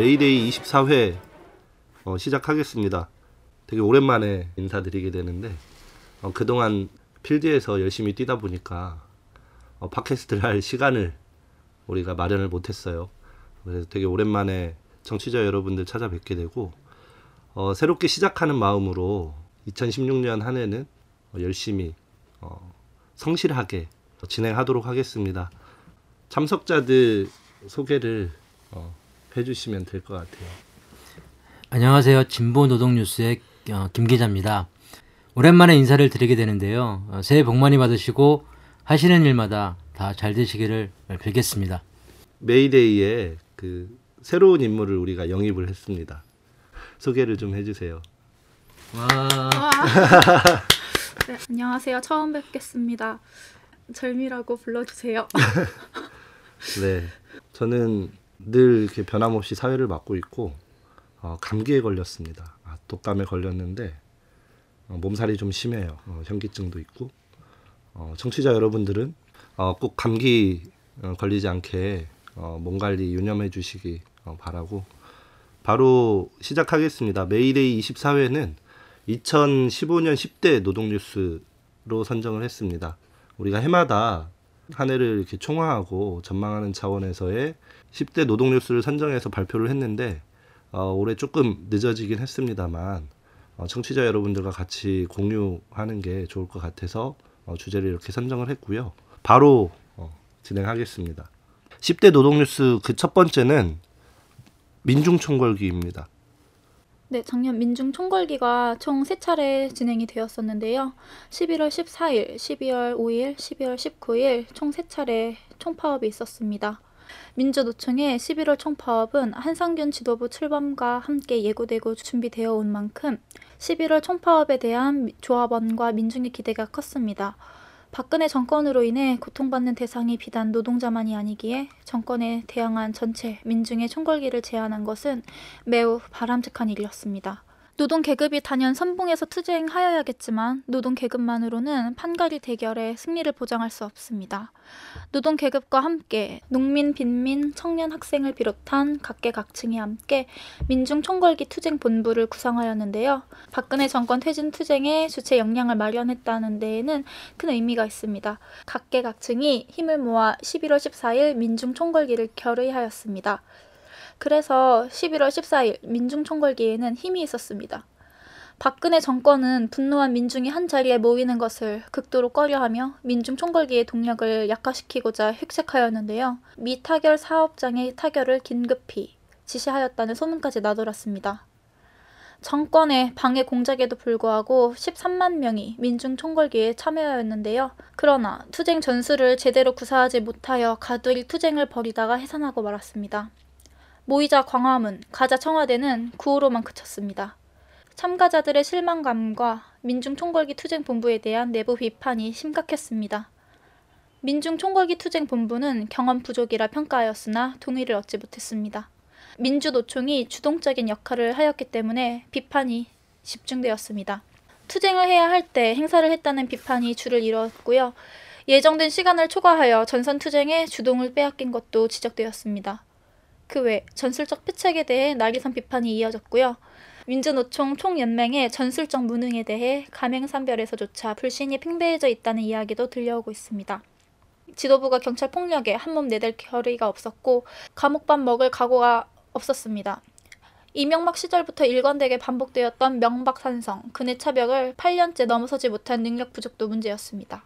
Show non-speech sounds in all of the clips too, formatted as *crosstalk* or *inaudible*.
메이데이 24회 어, 시작하겠습니다. 되게 오랜만에 인사드리게 되는데 어, 그동안 필드에서 열심히 뛰다 보니까 어, 팟캐스트를 할 시간을 우리가 마련을 못했어요. 그래서 되게 오랜만에 청취자 여러분들 찾아뵙게 되고 어, 새롭게 시작하는 마음으로 2016년 한 해는 어, 열심히 어, 성실하게 진행하도록 하겠습니다. 참석자들 소개를 어, 해주시면 될 것 같아요. 안녕하세요. 진보 노동 뉴스의 어, 김 기자입니다. 오랜만에 인사를 드리게 되는데요. 어, 새해 복 많이 받으시고 하시는 일마다 다 잘 되시기를 빌겠습니다. 메이데이에 그 새로운 인물을 우리가 영입을 했습니다. 소개를 좀 해주세요. 와. 네, 안녕하세요. 처음 뵙겠습니다. 절미라고 불러주세요. *laughs* 네, 저는 늘 이렇게 변함없이 사회를 맡고 있고 어, 감기에 걸렸습니다. 아, 독감에 걸렸는데 어, 몸살이 좀 심해요. 어, 현기증도 있고 어, 청취자 여러분들은 어, 꼭 감기 어, 걸리지 않게 어, 몸 관리 유념해 주시기 어, 바라고 바로 시작하겠습니다. 메이데이 24회는 2015년 10대 노동뉴스로 선정을 했습니다. 우리가 해마다 한 해를 이렇게 총화하고 전망하는 차원에서의 10대 노동 뉴스를 선정해서 발표를 했는데 어, 올해 조금 늦어지긴 했습니다만 어, 청취자 여러분들과 같이 공유하는 게 좋을 것 같아서 어, 주제를 이렇게 선정을 했고요. 바로 어, 진행하겠습니다. 10대 노동 뉴스 그 첫 번째는 민중총궐기입니다. 네, 작년 민중 총궐기가 총 세 차례 진행이 되었었는데요. 11월 14일, 12월 5일, 12월 19일 총 세 차례 총파업이 있었습니다. 민주노총의 11월 총파업은 한상균 지도부 출범과 함께 예고되고 준비되어 온 만큼 11월 총파업에 대한 조합원과 민중의 기대가 컸습니다. 박근혜 정권으로 인해 고통받는 대상이 비단 노동자만이 아니기에 정권에 대항한 전체 민중의 총궐기를 제안한 것은 매우 바람직한 일이었습니다. 노동 계급이 단연 선봉에서 투쟁하여야겠지만 노동 계급만으로는 판가리 대결의 승리를 보장할 수 없습니다. 노동 계급과 함께 농민, 빈민, 청년, 학생을 비롯한 각계각층이 함께 민중 총궐기 투쟁 본부를 구성하였는데요. 박근혜 정권 퇴진 투쟁에 주체 역량을 마련했다는 데에는 큰 의미가 있습니다. 각계각층이 힘을 모아 11월 14일 민중 총궐기를 결의하였습니다. 그래서 11월 14일 민중총궐기에는 힘이 있었습니다. 박근혜 정권은 분노한 민중이 한 자리에 모이는 것을 극도로 꺼려하며 민중 총궐기의 동력을 약화시키고자 획책하였는데요. 미 타결 사업장의 타결을 긴급히 지시하였다는 소문까지 나돌았습니다. 정권의 방해 공작에도 불구하고 13만 명이 민중 총궐기에 참여하였는데요. 그러나 투쟁 전술을 제대로 구사하지 못하여 가두리 투쟁을 벌이다가 해산하고 말았습니다. 모이자 광화문, 가자 청와대는 구호로만 그쳤습니다. 참가자들의 실망감과 민중 총궐기 투쟁 본부에 대한 내부 비판이 심각했습니다. 민중 총궐기 투쟁 본부는 경험 부족이라 평가하였으나 동의를 얻지 못했습니다. 민주노총이 주동적인 역할을 하였기 때문에 비판이 집중되었습니다. 투쟁을 해야 할 때 행사를 했다는 비판이 주를 이뤘고요. 예정된 시간을 초과하여 전선 투쟁에 주동을 빼앗긴 것도 지적되었습니다. 그외 전술적 패착에 대해 날개선 비판이 이어졌고요. 민주노총 총연맹의 전술적 무능에 대해 가맹산별에서조차 불신이 팽배해져 있다는 이야기도 들려오고 있습니다. 지도부가 경찰 폭력에 한몸 내댈 결의가 없었고 감옥밥 먹을 각오가 없었습니다. 이명박 시절부터 일관되게 반복되었던 명박산성, 근해 차벽을 8년째 넘어서지 못한 능력 부족도 문제였습니다.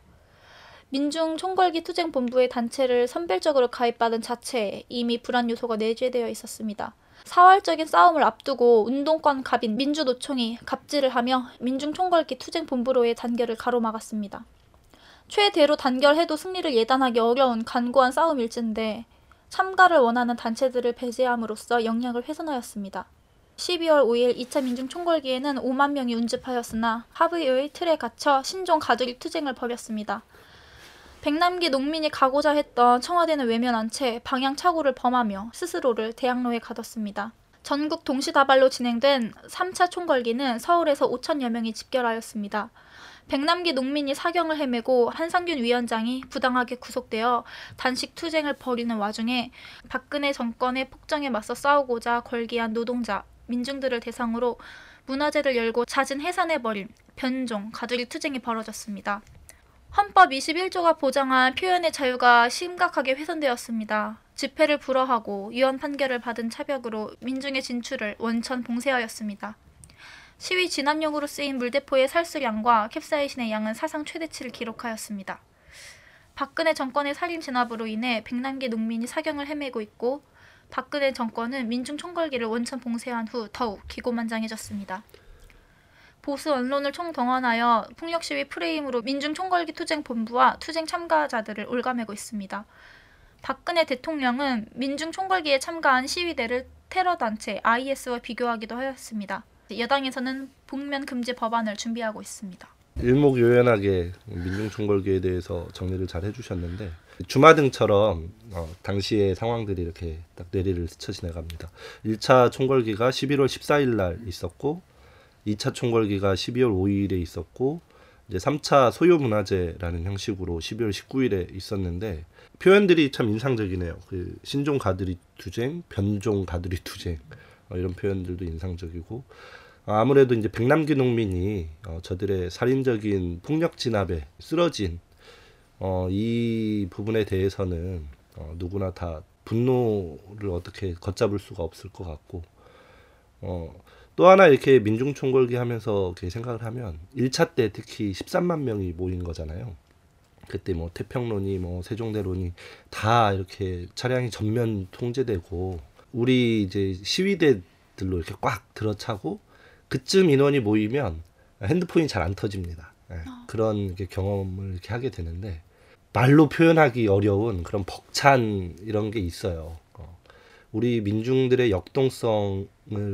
민중 총궐기 투쟁 본부의 단체를 선별적으로 가입받은 자체에 이미 불안 요소가 내재되어 있었습니다. 사활적인 싸움을 앞두고 운동권 갑인 민주노총이 갑질을 하며 민중 총궐기 투쟁 본부로의 단결을 가로막았습니다. 최대로 단결해도 승리를 예단하기 어려운 간고한 싸움일진데 참가를 원하는 단체들을 배제함으로써 역량을 훼손하였습니다. 12월 5일 2차 민중 총궐기에는 5만 명이 운집하였으나 합의의 틀에 갇혀 신종 가두리 투쟁을 벌였습니다. 백남기 농민이 가고자 했던 청와대는 외면한 채 방향착오를 범하며 스스로를 대학로에 가뒀습니다. 전국 동시다발로 진행된 3차 총궐기는 서울에서 5천여 명이 집결하였습니다. 백남기 농민이 사경을 헤매고 한상균 위원장이 부당하게 구속되어 단식 투쟁을 벌이는 와중에 박근혜 정권의 폭정에 맞서 싸우고자 걸기한 노동자, 민중들을 대상으로 문화재를 열고 잦은 해산해버린 변종, 가두리 투쟁이 벌어졌습니다. 헌법 21조가 보장한 표현의 자유가 심각하게 훼손되었습니다. 집회를 불허하고 유언 판결을 받은 차벽으로 민중의 진출을 원천 봉쇄하였습니다. 시위 진압용으로 쓰인 물대포의 살수량과 캡사이신의 양은 사상 최대치를 기록하였습니다. 박근혜 정권의 살인 진압으로 인해 백남기 농민이 사경을 헤매고 있고 박근혜 정권은 민중 총궐기를 원천 봉쇄한 후 더욱 기고만장해졌습니다. 보수 언론을 총동원하여 폭력 시위 프레임으로 민중 총궐기 투쟁 본부와 투쟁 참가자들을 올가매고 있습니다. 박근혜 대통령은 민중 총궐기에 참가한 시위대를 테러 단체 IS와 비교하기도 하였습니다. 여당에서는 복면 금지 법안을 준비하고 있습니다. 일목요연하게 민중 총궐기에 대해서 정리를 잘 해주셨는데 주마등처럼 어, 당시의 상황들이 이렇게 딱 뇌리를 스쳐 지나갑니다. 1차 총궐기가 11월 14일 날 있었고 2차 총궐기가 12월 5일에 있었고 이제 3차 소요 문화제라는 형식으로 12월 19일에 있었는데 표현들이 참 인상적이네요. 그 신종 가두리 투쟁, 변종 가두리 투쟁 어, 이런 표현들도 인상적이고 아무래도 이제 백남기 농민이 어, 저들의 살인적인 폭력 진압에 쓰러진 어, 이 부분에 대해서는 어, 누구나 다 분노를 어떻게 걷잡을 수가 없을 것 같고 어, 또 하나 이렇게 민중총궐기 하면서 이렇게 생각을 하면 1차 때 특히 13만 명이 모인 거잖아요. 그때 뭐 태평론이 뭐 세종대론이 다 이렇게 차량이 전면 통제되고 우리 이제 시위대들로 이렇게 꽉 들어차고 그쯤 인원이 모이면 핸드폰이 잘 안 터집니다. 예, 그런 이렇게 경험을 이렇게 하게 되는데 말로 표현하기 어려운 그런 벅찬 이런 게 있어요. 어, 우리 민중들의 역동성을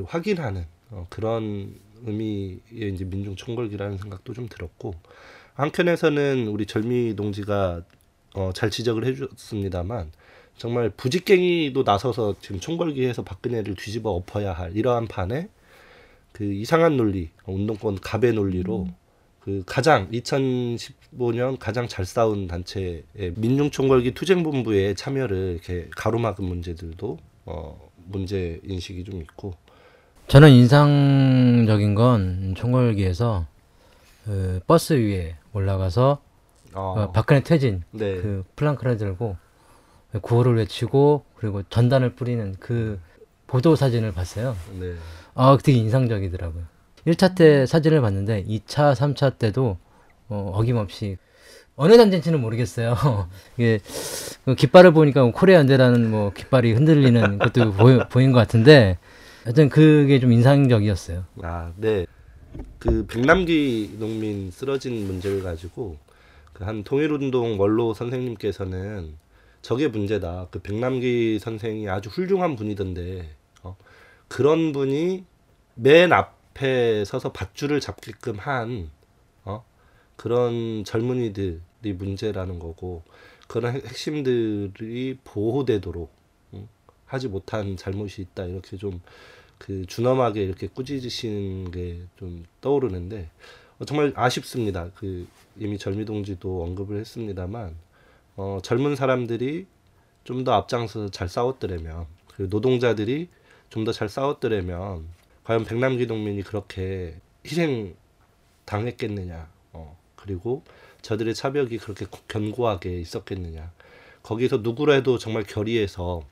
확인하는 어, 그런 의미의 이제 민중 총궐기라는 생각도 좀 들었고 한편에서는 우리 절미 동지가 어, 잘 지적을 해줬습니다만 정말 부직갱이도 나서서 지금 총궐기에서 박근혜를 뒤집어 엎어야 할 이러한 판에 그 이상한 논리, 운동권 갑의 논리로 그 가장 2015년 가장 잘 싸운 단체의 민중총궐기 투쟁본부의 참여를 이렇게 가로막은 문제들도 어 문제 인식이 좀 있고 저는 인상적인 건 총궐기에서 그 버스 위에 올라가서 어, 어, 박근혜 퇴진 네. 그 플랑카드를 들고 구호를 외치고 그리고 전단을 뿌리는 그 보도 사진을 봤어요. 네. 아, 되게 인상적이더라고요. 1차 때 사진을 봤는데 2차, 3차 때도 어, 어김없이 어느 단체인지는 모르겠어요. *laughs* 이게 그 깃발을 보니까 코리아 연대라는 뭐 깃발이 흔들리는 것도 보인 것 같은데 하여튼 그게 좀 인상적이었어요. 아, 네. 그 백남기 농민 쓰러진 문제를 가지고 그 한 통일운동 원로 선생님께서는 저게 문제다. 그 백남기 선생이 아주 훌륭한 분이던데 어? 그런 분이 맨 앞에 서서 밧줄을 잡게끔 한 어? 그런 젊은이들이 문제라는 거고 그런 핵- 핵심들이 보호되도록 응? 하지 못한 잘못이 있다 이렇게 좀 그 준엄하게 이렇게 꾸짖으시는 게 좀 떠오르는데 어, 정말 아쉽습니다. 그 이미 절미 동지도 언급을 했습니다만 어, 젊은 사람들이 좀 더 앞장서서 잘 싸웠더라면 그 노동자들이 좀 더 잘 싸웠더라면 과연 백남기 농민이 그렇게 희생 당했겠느냐 어, 그리고 저들의 차벽이 그렇게 견고하게 있었겠느냐 거기서 누구라도 정말 결의해서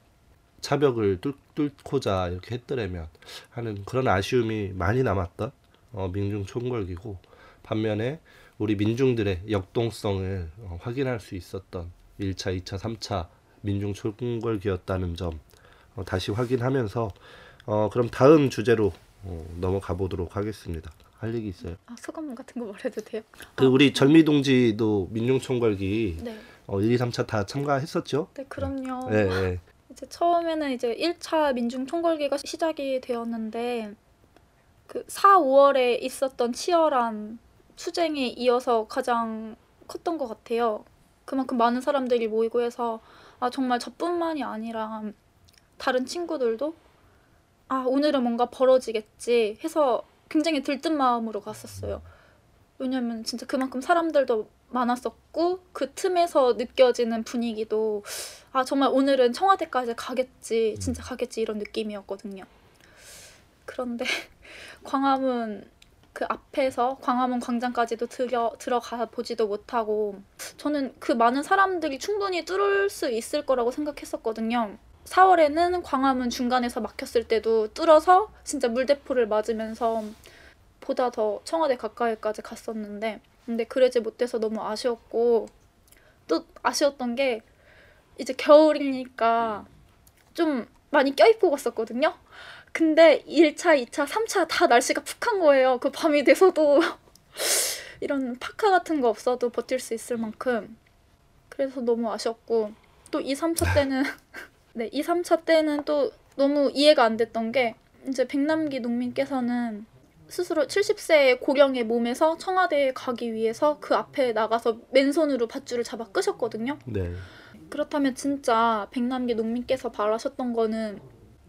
차벽을 뚫, 뚫고자 이렇게 했더라면 하는 그런 아쉬움이 많이 남았던 어, 민중 총궐기고 반면에 우리 민중들의 역동성을 어, 확인할 수 있었던 1차, 2차, 3차 민중 총궐기였다는 점 어, 다시 확인하면서 어, 그럼 다음 주제로 어, 넘어가 보도록 하겠습니다. 할 얘기 있어요? 아, 소감 같은 거 말해도 돼요? 그 우리 절미 동지도 민중 총궐기 네. 어, 1, 2, 3차 다 참가했었죠? 네, 그럼요. 네, 네. 이제 처음에는 이제 1차 민중 총궐기가 시작이 되었는데 그 4, 5월에 있었던 치열한 투쟁에 이어서 가장 컸던 것 같아요. 그만큼 많은 사람들이 모이고 해서 아 정말 저뿐만이 아니라 다른 친구들도 아 오늘은 뭔가 벌어지겠지 해서 굉장히 들뜬 마음으로 갔었어요. 왜냐면 진짜 그만큼 사람들도 많았었고 그 틈에서 느껴지는 분위기도 아 정말 오늘은 청와대까지 가겠지 진짜 가겠지 이런 느낌이었거든요. 그런데 *laughs* 광화문 그 앞에서 광화문 광장까지도 들여, 들어가 보지도 못하고 저는 그 많은 사람들이 충분히 뚫을 수 있을 거라고 생각했었거든요. 4월에는 광화문 중간에서 막혔을 때도 뚫어서 진짜 물대포를 맞으면서 보다 더 청와대 가까이까지 갔었는데 근데 그러지 못해서 너무 아쉬웠고 또 아쉬웠던 게 이제 겨울이니까 좀 많이 껴입고 갔었거든요. 근데 1차, 2차, 3차 다 날씨가 푹한 거예요. 그 밤이 돼서도 *laughs* 이런 파카 같은 거 없어도 버틸 수 있을 만큼 그래서 너무 아쉬웠고 또 2, 3차 때는 *laughs* 네, 2, 3차 때는 또 너무 이해가 안 됐던 게 이제 백남기 농민께서는 스스로 70세의 고령의 몸에서 청와대에 가기 위해서 그 앞에 나가서 맨손으로 밧줄을 잡아 끄셨거든요. 네. 그렇다면 진짜 백남기 농민께서 바라셨던 거는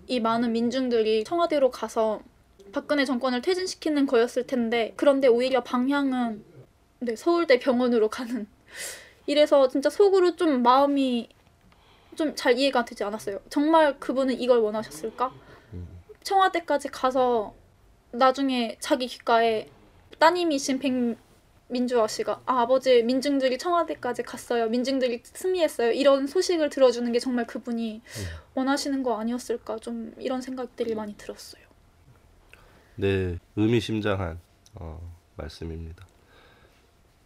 이 많은 민중들이 청와대로 가서 박근혜 정권을 퇴진시키는 거였을 텐데 그런데 오히려 방향은 네, 서울대 병원으로 가는 이래서 진짜 속으로 좀 마음이 좀 잘 이해가 되지 않았어요. 정말 그분은 이걸 원하셨을까? 청와대까지 가서 나중에 자기 귓가에 따님이신 백민주아 씨가 아, 아버지 민중들이 청와대까지 갔어요. 민중들이 승리했어요. 이런 소식을 들어주는 게 정말 그분이 원하시는 거 아니었을까 좀 이런 생각들이 많이 들었어요. 네, 의미심장한 어, 말씀입니다.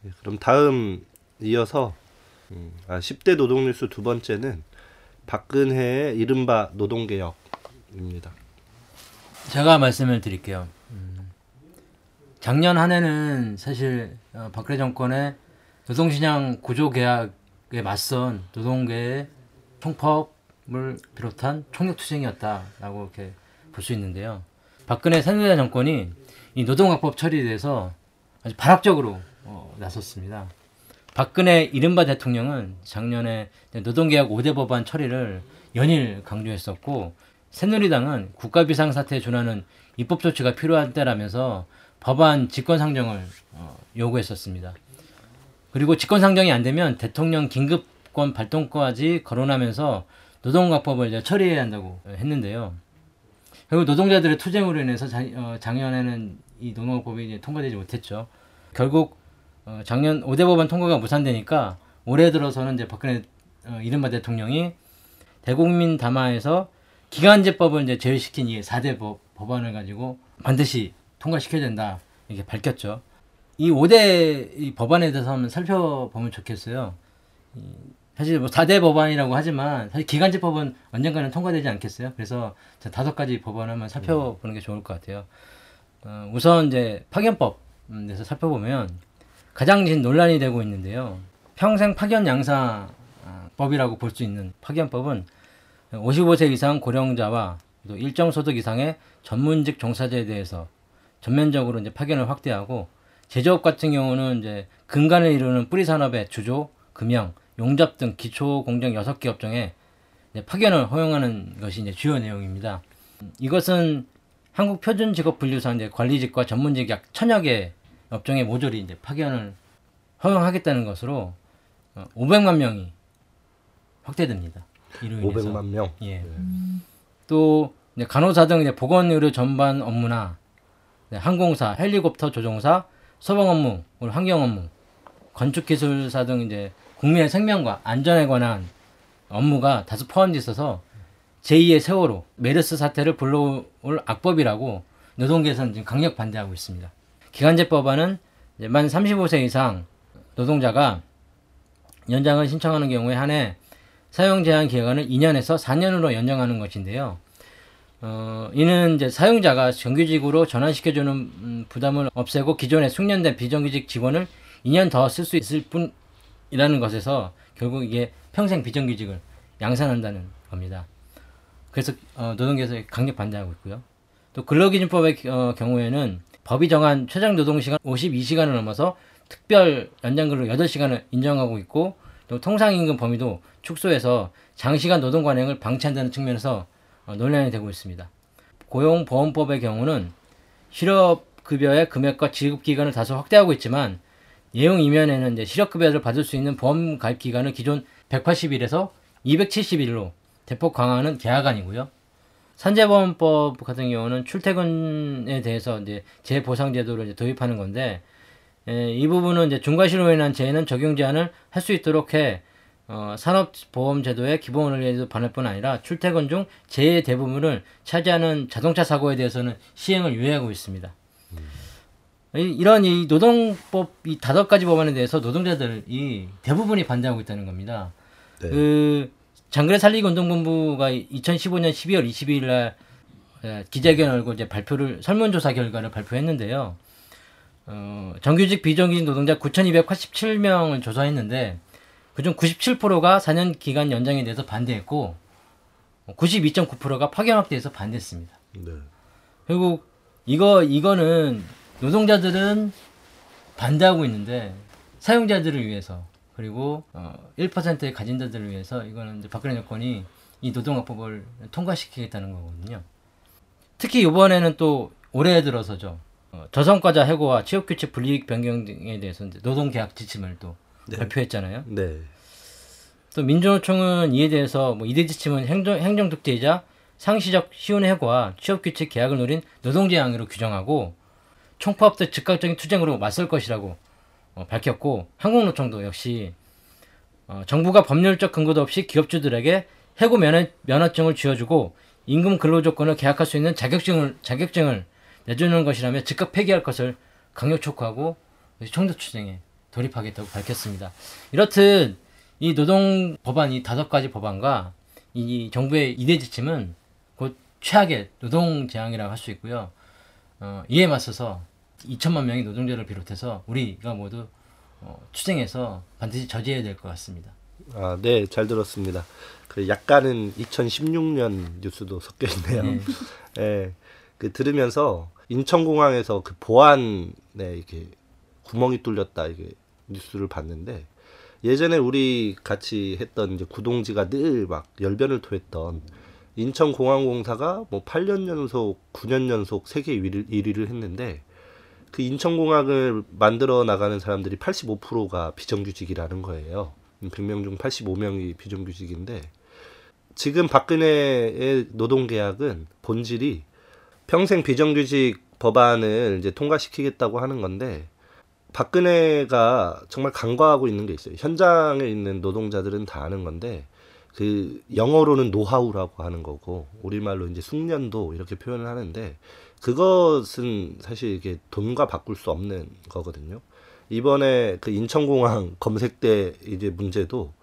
네, 그럼 다음 이어서 음, 아, 10대 노동뉴스 두 번째는 박근혜의 이른바 노동개혁입니다. 제가 말씀을 드릴게요. 음, 작년 한 해는 사실 어, 박근혜 정권의 노동시장 구조 개혁에 맞선 노동계의 총파업을 비롯한 총력투쟁이었다라고 이렇게 볼 수 있는데요. 박근혜 새누리당 정권이 이 노동학법 처리에 대해서 아주 발악적으로 어, 나섰습니다. 박근혜 이른바 대통령은 작년에 노동개혁 5대 법안 처리를 연일 강조했었고 새누리당은 국가 비상사태에 준하는 입법 조치가 필요한 때라면서 법안 직권 상정을 어, 요구했었습니다. 그리고 직권 상정이 안 되면 대통령 긴급권 발동까지 거론하면서 노동각법을 처리해야 한다고 했는데요. 결국 노동자들의 투쟁으로 인해서 자, 어, 작년에는 이 노동각법이 이제 통과되지 못했죠. 결국 어, 작년 5대 법안 통과가 무산되니까 올해 들어서는 이제 박근혜 어, 이른바 대통령이 대국민 담화에서 기간제법을 이제 제외시킨 이 4대 법, 법안을 가지고 반드시 통과시켜야 된다 이렇게 밝혔죠. 이 5대 이 법안에 대해서 한번 살펴보면 좋겠어요. 이, 사실 뭐 4대 법안이라고 하지만 사실 기간제법은 언젠가는 통과되지 않겠어요. 그래서 저 다섯 가지 법안을 한번 살펴보는 게 좋을 것 같아요. 어, 우선 이제 파견법 음, 살펴보면 가장 지금 논란이 되고 있는데요. 평생 파견 양사법이라고 볼 수 있는 파견법은 55세 이상 고령자와 또 일정 소득 이상의 전문직 종사자에 대해서 전면적으로 이제 파견을 확대하고 제조업 같은 경우는 이제 근간을 이루는 뿌리 산업의 주조, 금형, 용접 등 기초 공정 6개 업종에 이제 파견을 허용하는 것이 이제 주요 내용입니다. 이것은 한국 표준 직업 분류상 이제 관리직과 전문직 약 천여 개 업종의 모조리 이제 파견을 허용하겠다는 것으로 어, 500만 명이 확대됩니다. 이로 인해서 500만 명. 예. 또 이제 간호사 등 이제 보건의료 전반 업무나 네, 항공사, 헬리콥터 조종사, 소방 업무, 환경 업무, 건축 기술사 등 이제 국민의 생명과 안전에 관한 업무가 다수 포함되어 있어서 제2의 세월호 메르스 사태를 불러올 악법이라고 노동계에서는 지금 강력 반대하고 있습니다. 기간제 법안은 만 35세 이상 노동자가 연장을 신청하는 경우에 한해 사용 제한 기간을 2년에서 4년으로 연장하는 것인데요. 어, 이는 이제 사용자가 정규직으로 전환시켜주는 음, 부담을 없애고 기존에 숙련된 비정규직 직원을 2년 더 쓸 수 있을 뿐이라는 것에서 결국 이게 평생 비정규직을 양산한다는 겁니다. 그래서 어, 노동계에서 강력 반대하고 있고요. 또 근로기준법의 어, 경우에는 법이 정한 최장 노동시간 52시간을 넘어서 특별 연장근로 8시간을 인정하고 있고 또 통상임금 범위도 축소해서 장시간 노동 관행을 방치한다는 측면에서 어, 논란이 되고 있습니다. 고용보험법의 경우는 실업 실업급여의 금액과 지급 기간을 다소 확대하고 있지만 예용 이면에는 이제 실업급여를 받을 수 있는 보험 가입 기간을 기존 180일에서 270일로 대폭 강화하는 계약안이고요. 산재보험법 같은 경우는 출퇴근에 대해서 이제 재보상 제도를 이제 도입하는 건데 에, 이 부분은 이제 중과실로 인한 재해는 적용 제한을 할 수 있도록 해 어, 산업보험제도의 기본 원리에도 반할 뿐 아니라 출퇴근 중 재해 대부분을 차지하는 자동차 사고에 대해서는 시행을 유예하고 있습니다. 이, 이런 이 노동법 이 다섯 가지 법안에 대해서 노동자들이 대부분이 반대하고 있다는 겁니다. 네. 그 장그래 살리기 운동본부가 2015년 12월 22일 날 에, 기자회견을 열고 이제 발표를 설문조사 결과를 발표했는데요. 어, 정규직 비정규직 노동자 9,287명을 조사했는데 그중 97%가 4년 기간 연장에 대해서 반대했고 92.9%가 파견 확대에서 반대했습니다. 네. 결국 이거 이거는 노동자들은 반대하고 있는데 사용자들을 위해서 그리고 어, 1%의 가진 자들을 위해서 이거는 이제 박근혜 정권이 이 노동화법을 통과시키겠다는 거거든요. 특히 이번에는 또 올해 들어서죠. 어, 저성과자 해고와 취업규칙 불이익 변경 등에 대해서 노동계약 지침을 또 네. 발표했잖아요. 네. 또 민주노총은 이에 대해서 뭐 이대 지침은 행정 행정 독재이자 상시적 시운 해고와 취업 규칙 계약을 노린 노동제 항의로 규정하고 총파업 때 즉각적인 투쟁으로 맞설 것이라고 어, 밝혔고 한국노총도 역시 어, 정부가 법률적 근거도 없이 기업주들에게 해고 면허, 면허증을 쥐어주고 임금 근로 조건을 계약할 수 있는 자격증을 자격증을 내주는 것이라며 즉각 폐기할 것을 강력 촉구하고 총도 투쟁에 돌입하겠다고 밝혔습니다. 이렇듯 이 노동 법안 이 다섯 가지 법안과 이 정부의 이대 지침은 곧 최악의 노동 재앙이라고 할 수 있고요. 어, 이에 맞서서 2천만 명의 노동자를 비롯해서 우리가 모두 어, 투쟁해서 반드시 저지해야 될 것 같습니다. 아, 네, 잘 들었습니다. 그 약간은 2016년 뉴스도 섞여 있네요. 네. *laughs* 예. 그 들으면서 인천공항에서 그 보안에 이게 구멍이 뚫렸다 이게 뉴스를 봤는데 예전에 우리 같이 했던 이제 구동지가 늘 막 열변을 토했던 인천공항공사가 뭐 8년 연속, 9년 연속 세계 1위를, 1위를 했는데 그 인천공항을 만들어 나가는 사람들이 85%가 비정규직이라는 거예요. 100명 중 85명이 비정규직인데 지금 박근혜의 노동계약은 본질이 평생 비정규직 법안을 이제 통과시키겠다고 하는 건데 박근혜가 정말 간과하고 있는 게 있어요. 현장에 있는 노동자들은 다 아는 건데 그 영어로는 노하우라고 하는 거고 우리말로 이제 숙련도 이렇게 표현을 하는데 그것은 사실 이게 돈과 바꿀 수 없는 거거든요. 이번에 그 인천공항 *laughs* 검색대 이제 문제도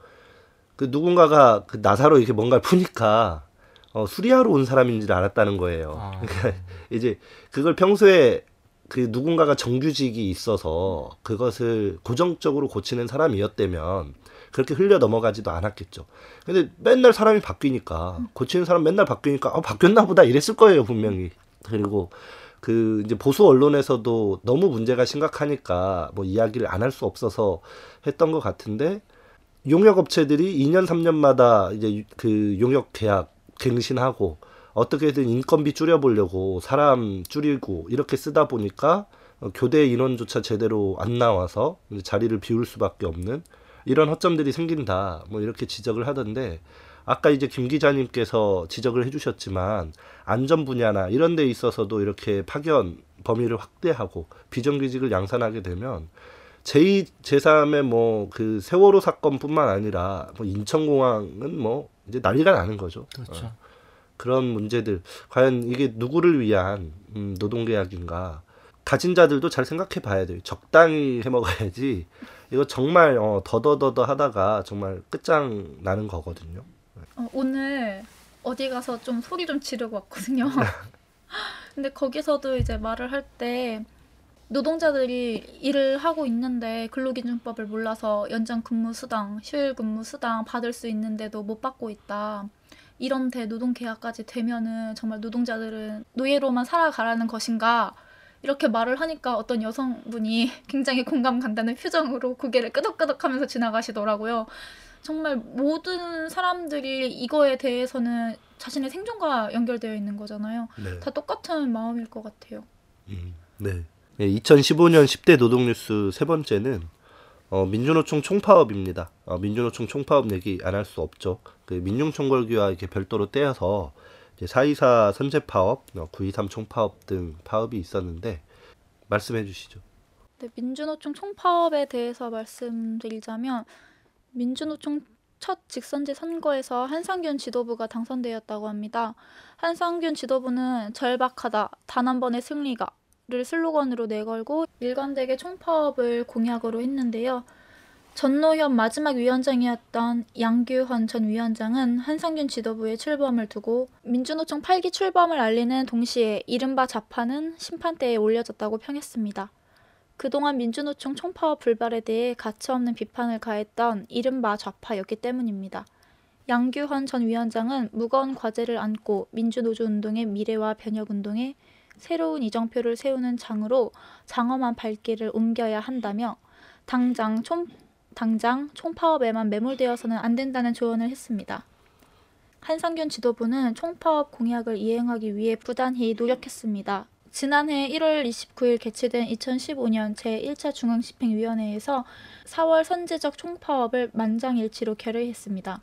그 누군가가 그 나사로 이렇게 뭔가를 푸니까 어, 수리하러 온 사람인 줄 알았다는 거예요. 아. *laughs* 그러니까 이제 그걸 평소에 그 누군가가 정규직이 있어서 그것을 고정적으로 고치는 사람이었다면 그렇게 흘려 넘어가지도 않았겠죠. 근데 맨날 사람이 바뀌니까 고치는 사람 맨날 바뀌니까 아 바뀌었나 보다 이랬을 거예요 분명히. 그리고 그 이제 보수 언론에서도 너무 문제가 심각하니까 뭐 이야기를 안 할 수 없어서 했던 것 같은데 용역 업체들이 2년 3년마다 이제 그 용역 계약 갱신하고 어떻게든 인건비 줄여보려고 사람 줄이고 이렇게 쓰다 보니까 어, 교대 인원조차 제대로 안 나와서 자리를 비울 수밖에 없는 이런 허점들이 생긴다. 뭐 이렇게 지적을 하던데 아까 이제 김 기자님께서 지적을 해주셨지만 안전 분야나 이런 데 있어서도 이렇게 파견 범위를 확대하고 비정규직을 양산하게 되면 제2, 제3의 뭐 그 세월호 사건뿐만 아니라 뭐 인천공항은 뭐 이제 난리가 나는 거죠. 그렇죠. 어, 그런 문제들 과연 이게 누구를 위한 음, 노동계약인가 가진 자들도 잘 생각해 봐야 돼요. 적당히 해 먹어야지 이거 정말 어, 더더더더 하다가 정말 끝장 나는 거거든요. 어, 오늘 어디 가서 좀 소리 좀 지르고 왔거든요. *laughs* 근데 거기서도 이제 말을 할 때 노동자들이 일을 하고 있는데 근로기준법을 몰라서 연장 근무 수당, 휴일 근무 수당 받을 수 있는데도 못 받고 있다. 이런 대 노동 계약까지 되면은 정말 노동자들은 노예로만 살아가라는 것인가? 이렇게 말을 하니까 어떤 여성분이 *laughs* 굉장히 공감 간다는 표정으로 고개를 끄덕끄덕 하면서 지나가시더라고요. 정말 모든 사람들이 이거에 대해서는 자신의 생존과 연결되어 있는 거잖아요. 네. 다 똑같은 마음일 것 같아요. 음. 네. 2015년 10대 노동뉴스 세 번째는 어, 민주노총 총파업입니다. 어, 민주노총 총파업 얘기 안 할 수 없죠. 그 민중총궐기와 이렇게 별도로 떼어서 이제 424 선제파업, 어, 923 총파업 등 파업이 있었는데 말씀해 주시죠. 네, 민주노총 총파업에 대해서 말씀드리자면 민주노총 첫 직선제 선거에서 한상균 지도부가 당선되었다고 합니다. 한상균 지도부는 절박하다, 단 한 번의 승리가 를 슬로건으로 내걸고 일관되게 총파업을 공약으로 했는데요. 전노현 마지막 위원장이었던 양규헌 전 위원장은 한상균 지도부의 출범을 두고 민주노총 8기 출범을 알리는 동시에 이른바 좌파는 심판대에 올려졌다고 평했습니다. 그동안 민주노총 총파업 불발에 대해 가차없는 비판을 가했던 이른바 좌파였기 때문입니다. 양규헌 전 위원장은 무거운 과제를 안고 민주노조 운동의 미래와 변혁 운동에 새로운 이정표를 세우는 장으로 장엄한 발길을 옮겨야 한다며 당장 총, 당장 총파업에만 매몰되어서는 안 된다는 조언을 했습니다. 한상균 지도부는 총파업 공약을 이행하기 위해 부단히 노력했습니다. 지난해 1월 29일 개최된 2015년 제1차 중앙집행위원회에서 4월 선제적 총파업을 만장일치로 결의했습니다.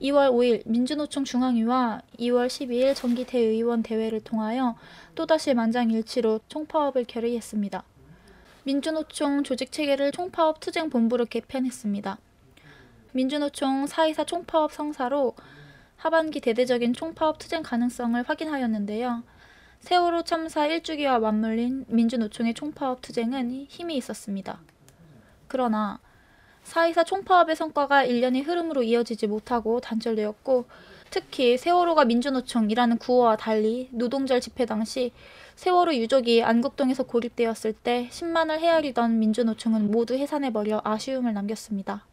2월 5일 민주노총 중앙위와 2월 12일 정기대 의원 대회를 통하여 또다시 만장일치로 총파업을 결의했습니다. 민주노총 조직체계를 총파업 투쟁본부로 개편했습니다. 민주노총 424 총파업 성사로 하반기 대대적인 총파업 투쟁 가능성을 확인하였는데요. 세월호 참사 1주기와 맞물린 민주노총의 총파업 투쟁은 힘이 있었습니다. 그러나 4.24 총파업의 성과가 일련의 흐름으로 이어지지 못하고 단절되었고 특히 세월호가 민주노총이라는 구호와 달리 노동절 집회 당시 세월호 유족이 안국동에서 고립되었을 때 10만을 헤아리던 민주노총은 모두 해산해버려 아쉬움을 남겼습니다.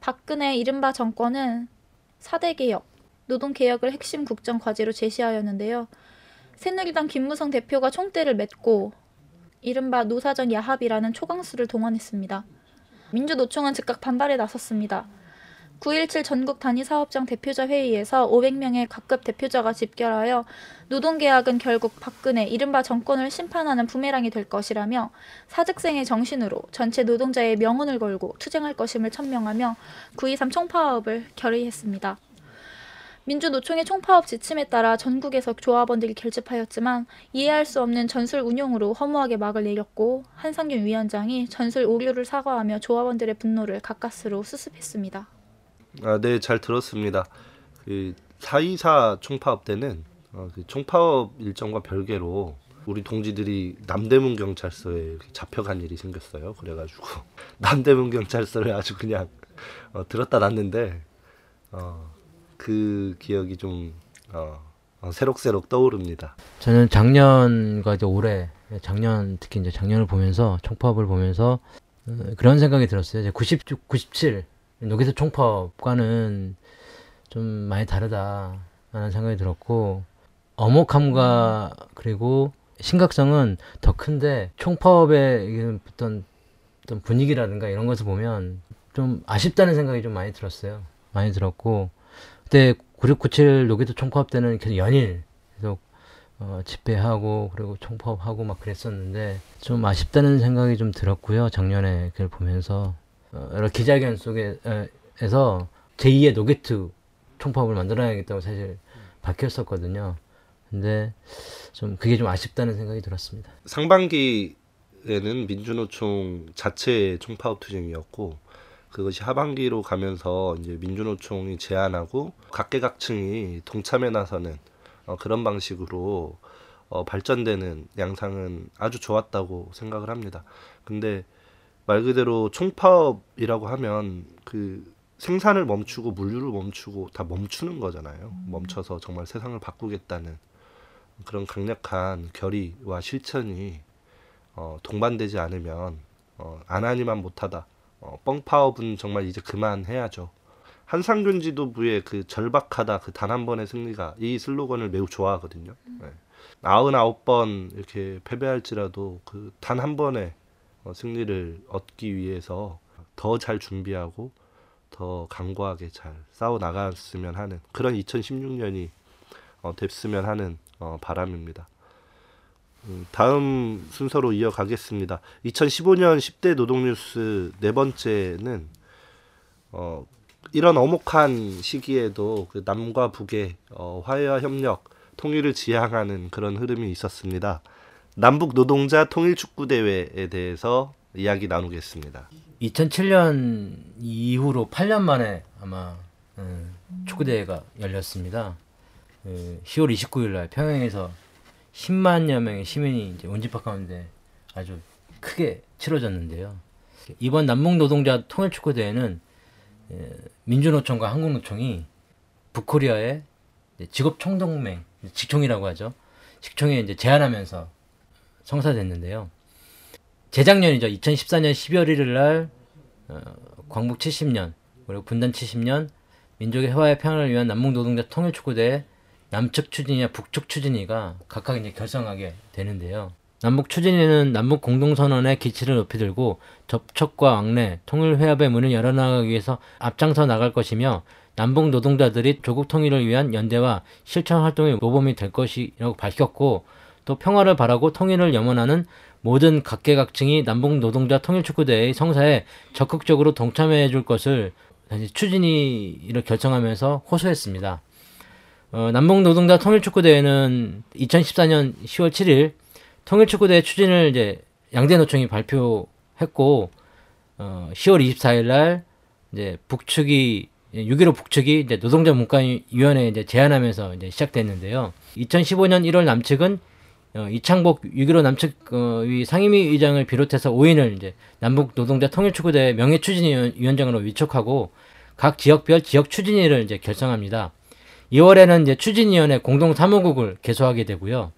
박근혜 이른바 정권은 4대 개혁, 노동개혁을 핵심 국정 과제로 제시하였는데요. 새누리당 김무성 대표가 총대를 맺고 이른바 노사정 야합이라는 초강수를 동원했습니다. 민주노총은 즉각 반발에 나섰습니다. 9.17 전국 단위 사업장 대표자 회의에서 500명의 각급 대표자가 집결하여 노동계약은 결국 박근혜 이른바 정권을 심판하는 부메랑이 될 것이라며 사직생의 정신으로 전체 노동자의 명운을 걸고 투쟁할 것임을 천명하며 9.23 총파업을 결의했습니다. 민주노총의 총파업 지침에 따라 전국에서 조합원들이 결집하였지만 이해할 수 없는 전술 운용으로 허무하게 막을 내렸고 한상균 위원장이 전술 오류를 사과하며 조합원들의 분노를 가까스로 수습했습니다. 아, 네, 잘 들었습니다. 그4.24 총파업 때는 어, 그 총파업 일정과 별개로 우리 동지들이 남대문 경찰서에 잡혀간 일이 생겼어요. 그래가지고 *laughs* 남대문 경찰서를 아주 그냥 어, 들었다 놨는데 어, 그 기억이 좀 어, 어, 새록새록 떠오릅니다. 저는 작년과 이제 올해 작년 특히 이제 작년을 보면서 총파업을 보면서 어, 그런 생각이 들었어요. 이제 96, 97 여기서 총파업과는 좀 많이 다르다라는 생각이 들었고 엄혹함과 그리고 심각성은 더 큰데 총파업의 어떤 어떤 분위기라든가 이런 것을 보면 좀 아쉽다는 생각이 좀 많이 들었어요. 많이 들었고 그때 9697 노기도 총파업 때는 계속 연일 계속 어, 집회하고 그리고 총파업하고 막 그랬었는데 좀 아쉽다는 생각이 좀 들었고요. 작년에 그걸 보면서 어, 여러 기자회견 속에서 제2의 노게트 총파업을 만들어야겠다고 사실 밝혔었거든요. 근데 좀 그게 좀 아쉽다는 생각이 들었습니다. 상반기에는 민주노총 자체의 총파업 투쟁이었고 그것이 하반기로 가면서 이제 민주노총이 제안하고 각계각층이 동참해 나서는 어, 그런 방식으로 어, 발전되는 양상은 아주 좋았다고 생각을 합니다. 근데 말 그대로 총파업이라고 하면 그 생산을 멈추고 물류를 멈추고 다 멈추는 거잖아요. 멈춰서 정말 세상을 바꾸겠다는 그런 강력한 결의와 실천이 어, 동반되지 않으면 어, 안 하니만 못하다. 어, 뻥파업은 정말 이제 그만해야죠. 한상균 지도부의 그 절박하다 그 단 한 번의 승리가 이 슬로건을 매우 좋아하거든요. 네. 99번 이렇게 패배할지라도 그 단 한 번의 어, 승리를 얻기 위해서 더 잘 준비하고 더 강고하게 잘 싸워 나갔으면 하는 그런 2016년이 어, 됐으면 하는 어, 바람입니다. 음, 다음 순서로 이어가겠습니다. 2015년 10대 노동뉴스 네 번째는 어, 이런 엄혹한 시기에도 그 남과 북의 어, 화해와 협력, 통일을 지향하는 그런 흐름이 있었습니다. 남북 노동자 통일 축구 대회에 대해서 이야기 나누겠습니다. 2007년 이후로 8년 만에 아마 음, 축구 대회가 열렸습니다. 그 10월 29일 날 평양에서 10만여 명의 시민이 이제 원집합 가운데 아주 크게 치러졌는데요. 이번 남북 노동자 통일 축구 대회는 예, 민주노총과 한국노총이 북코리아의 직업 총동맹 직총이라고 하죠. 직총에 이제 제안하면서 성사됐는데요. 재작년이죠. 2014년 12월 1일 날 어, 광복 70년 그리고 분단 70년 민족의 해와의 평화를 위한 남북 노동자 통일 축구 대회 남측 추진이와 북측 추진이가 각각 이제 결성하게 되는데요. 남북 추진위는 남북 공동선언의 기치를 높이 들고 접촉과 왕래, 통일 회합의 문을 열어나가기 위해서 앞장서 나갈 것이며 남북 노동자들이 조국 통일을 위한 연대와 실천 활동의 모범이 될 것이라고 밝혔고 또 평화를 바라고 통일을 염원하는 모든 각계각층이 남북 노동자 통일 축구대회의 성사에 적극적으로 동참해 줄 것을 추진위를 결정하면서 호소했습니다. 어, 남북 노동자 통일축구대회는 2014년 10월 7일 통일축구대회 추진을 이제 양대노총이 발표했고 어, 10월 24일 날 이제 북측이 6.15 북측이 이제 노동자 문과위원회에 이제 제안하면서 이제 시작됐는데요. 2015년 1월 남측은 어, 이창복 6.15 남측 어, 상임위 의장을 비롯해서 5인을 이제 남북 노동자 통일축구대회 명예추진위원장으로 위촉하고 각 지역별 지역 추진위를 이제 결성합니다. 2월에는 이제 추진위원회 공동 사무국을 개소하게 되고요.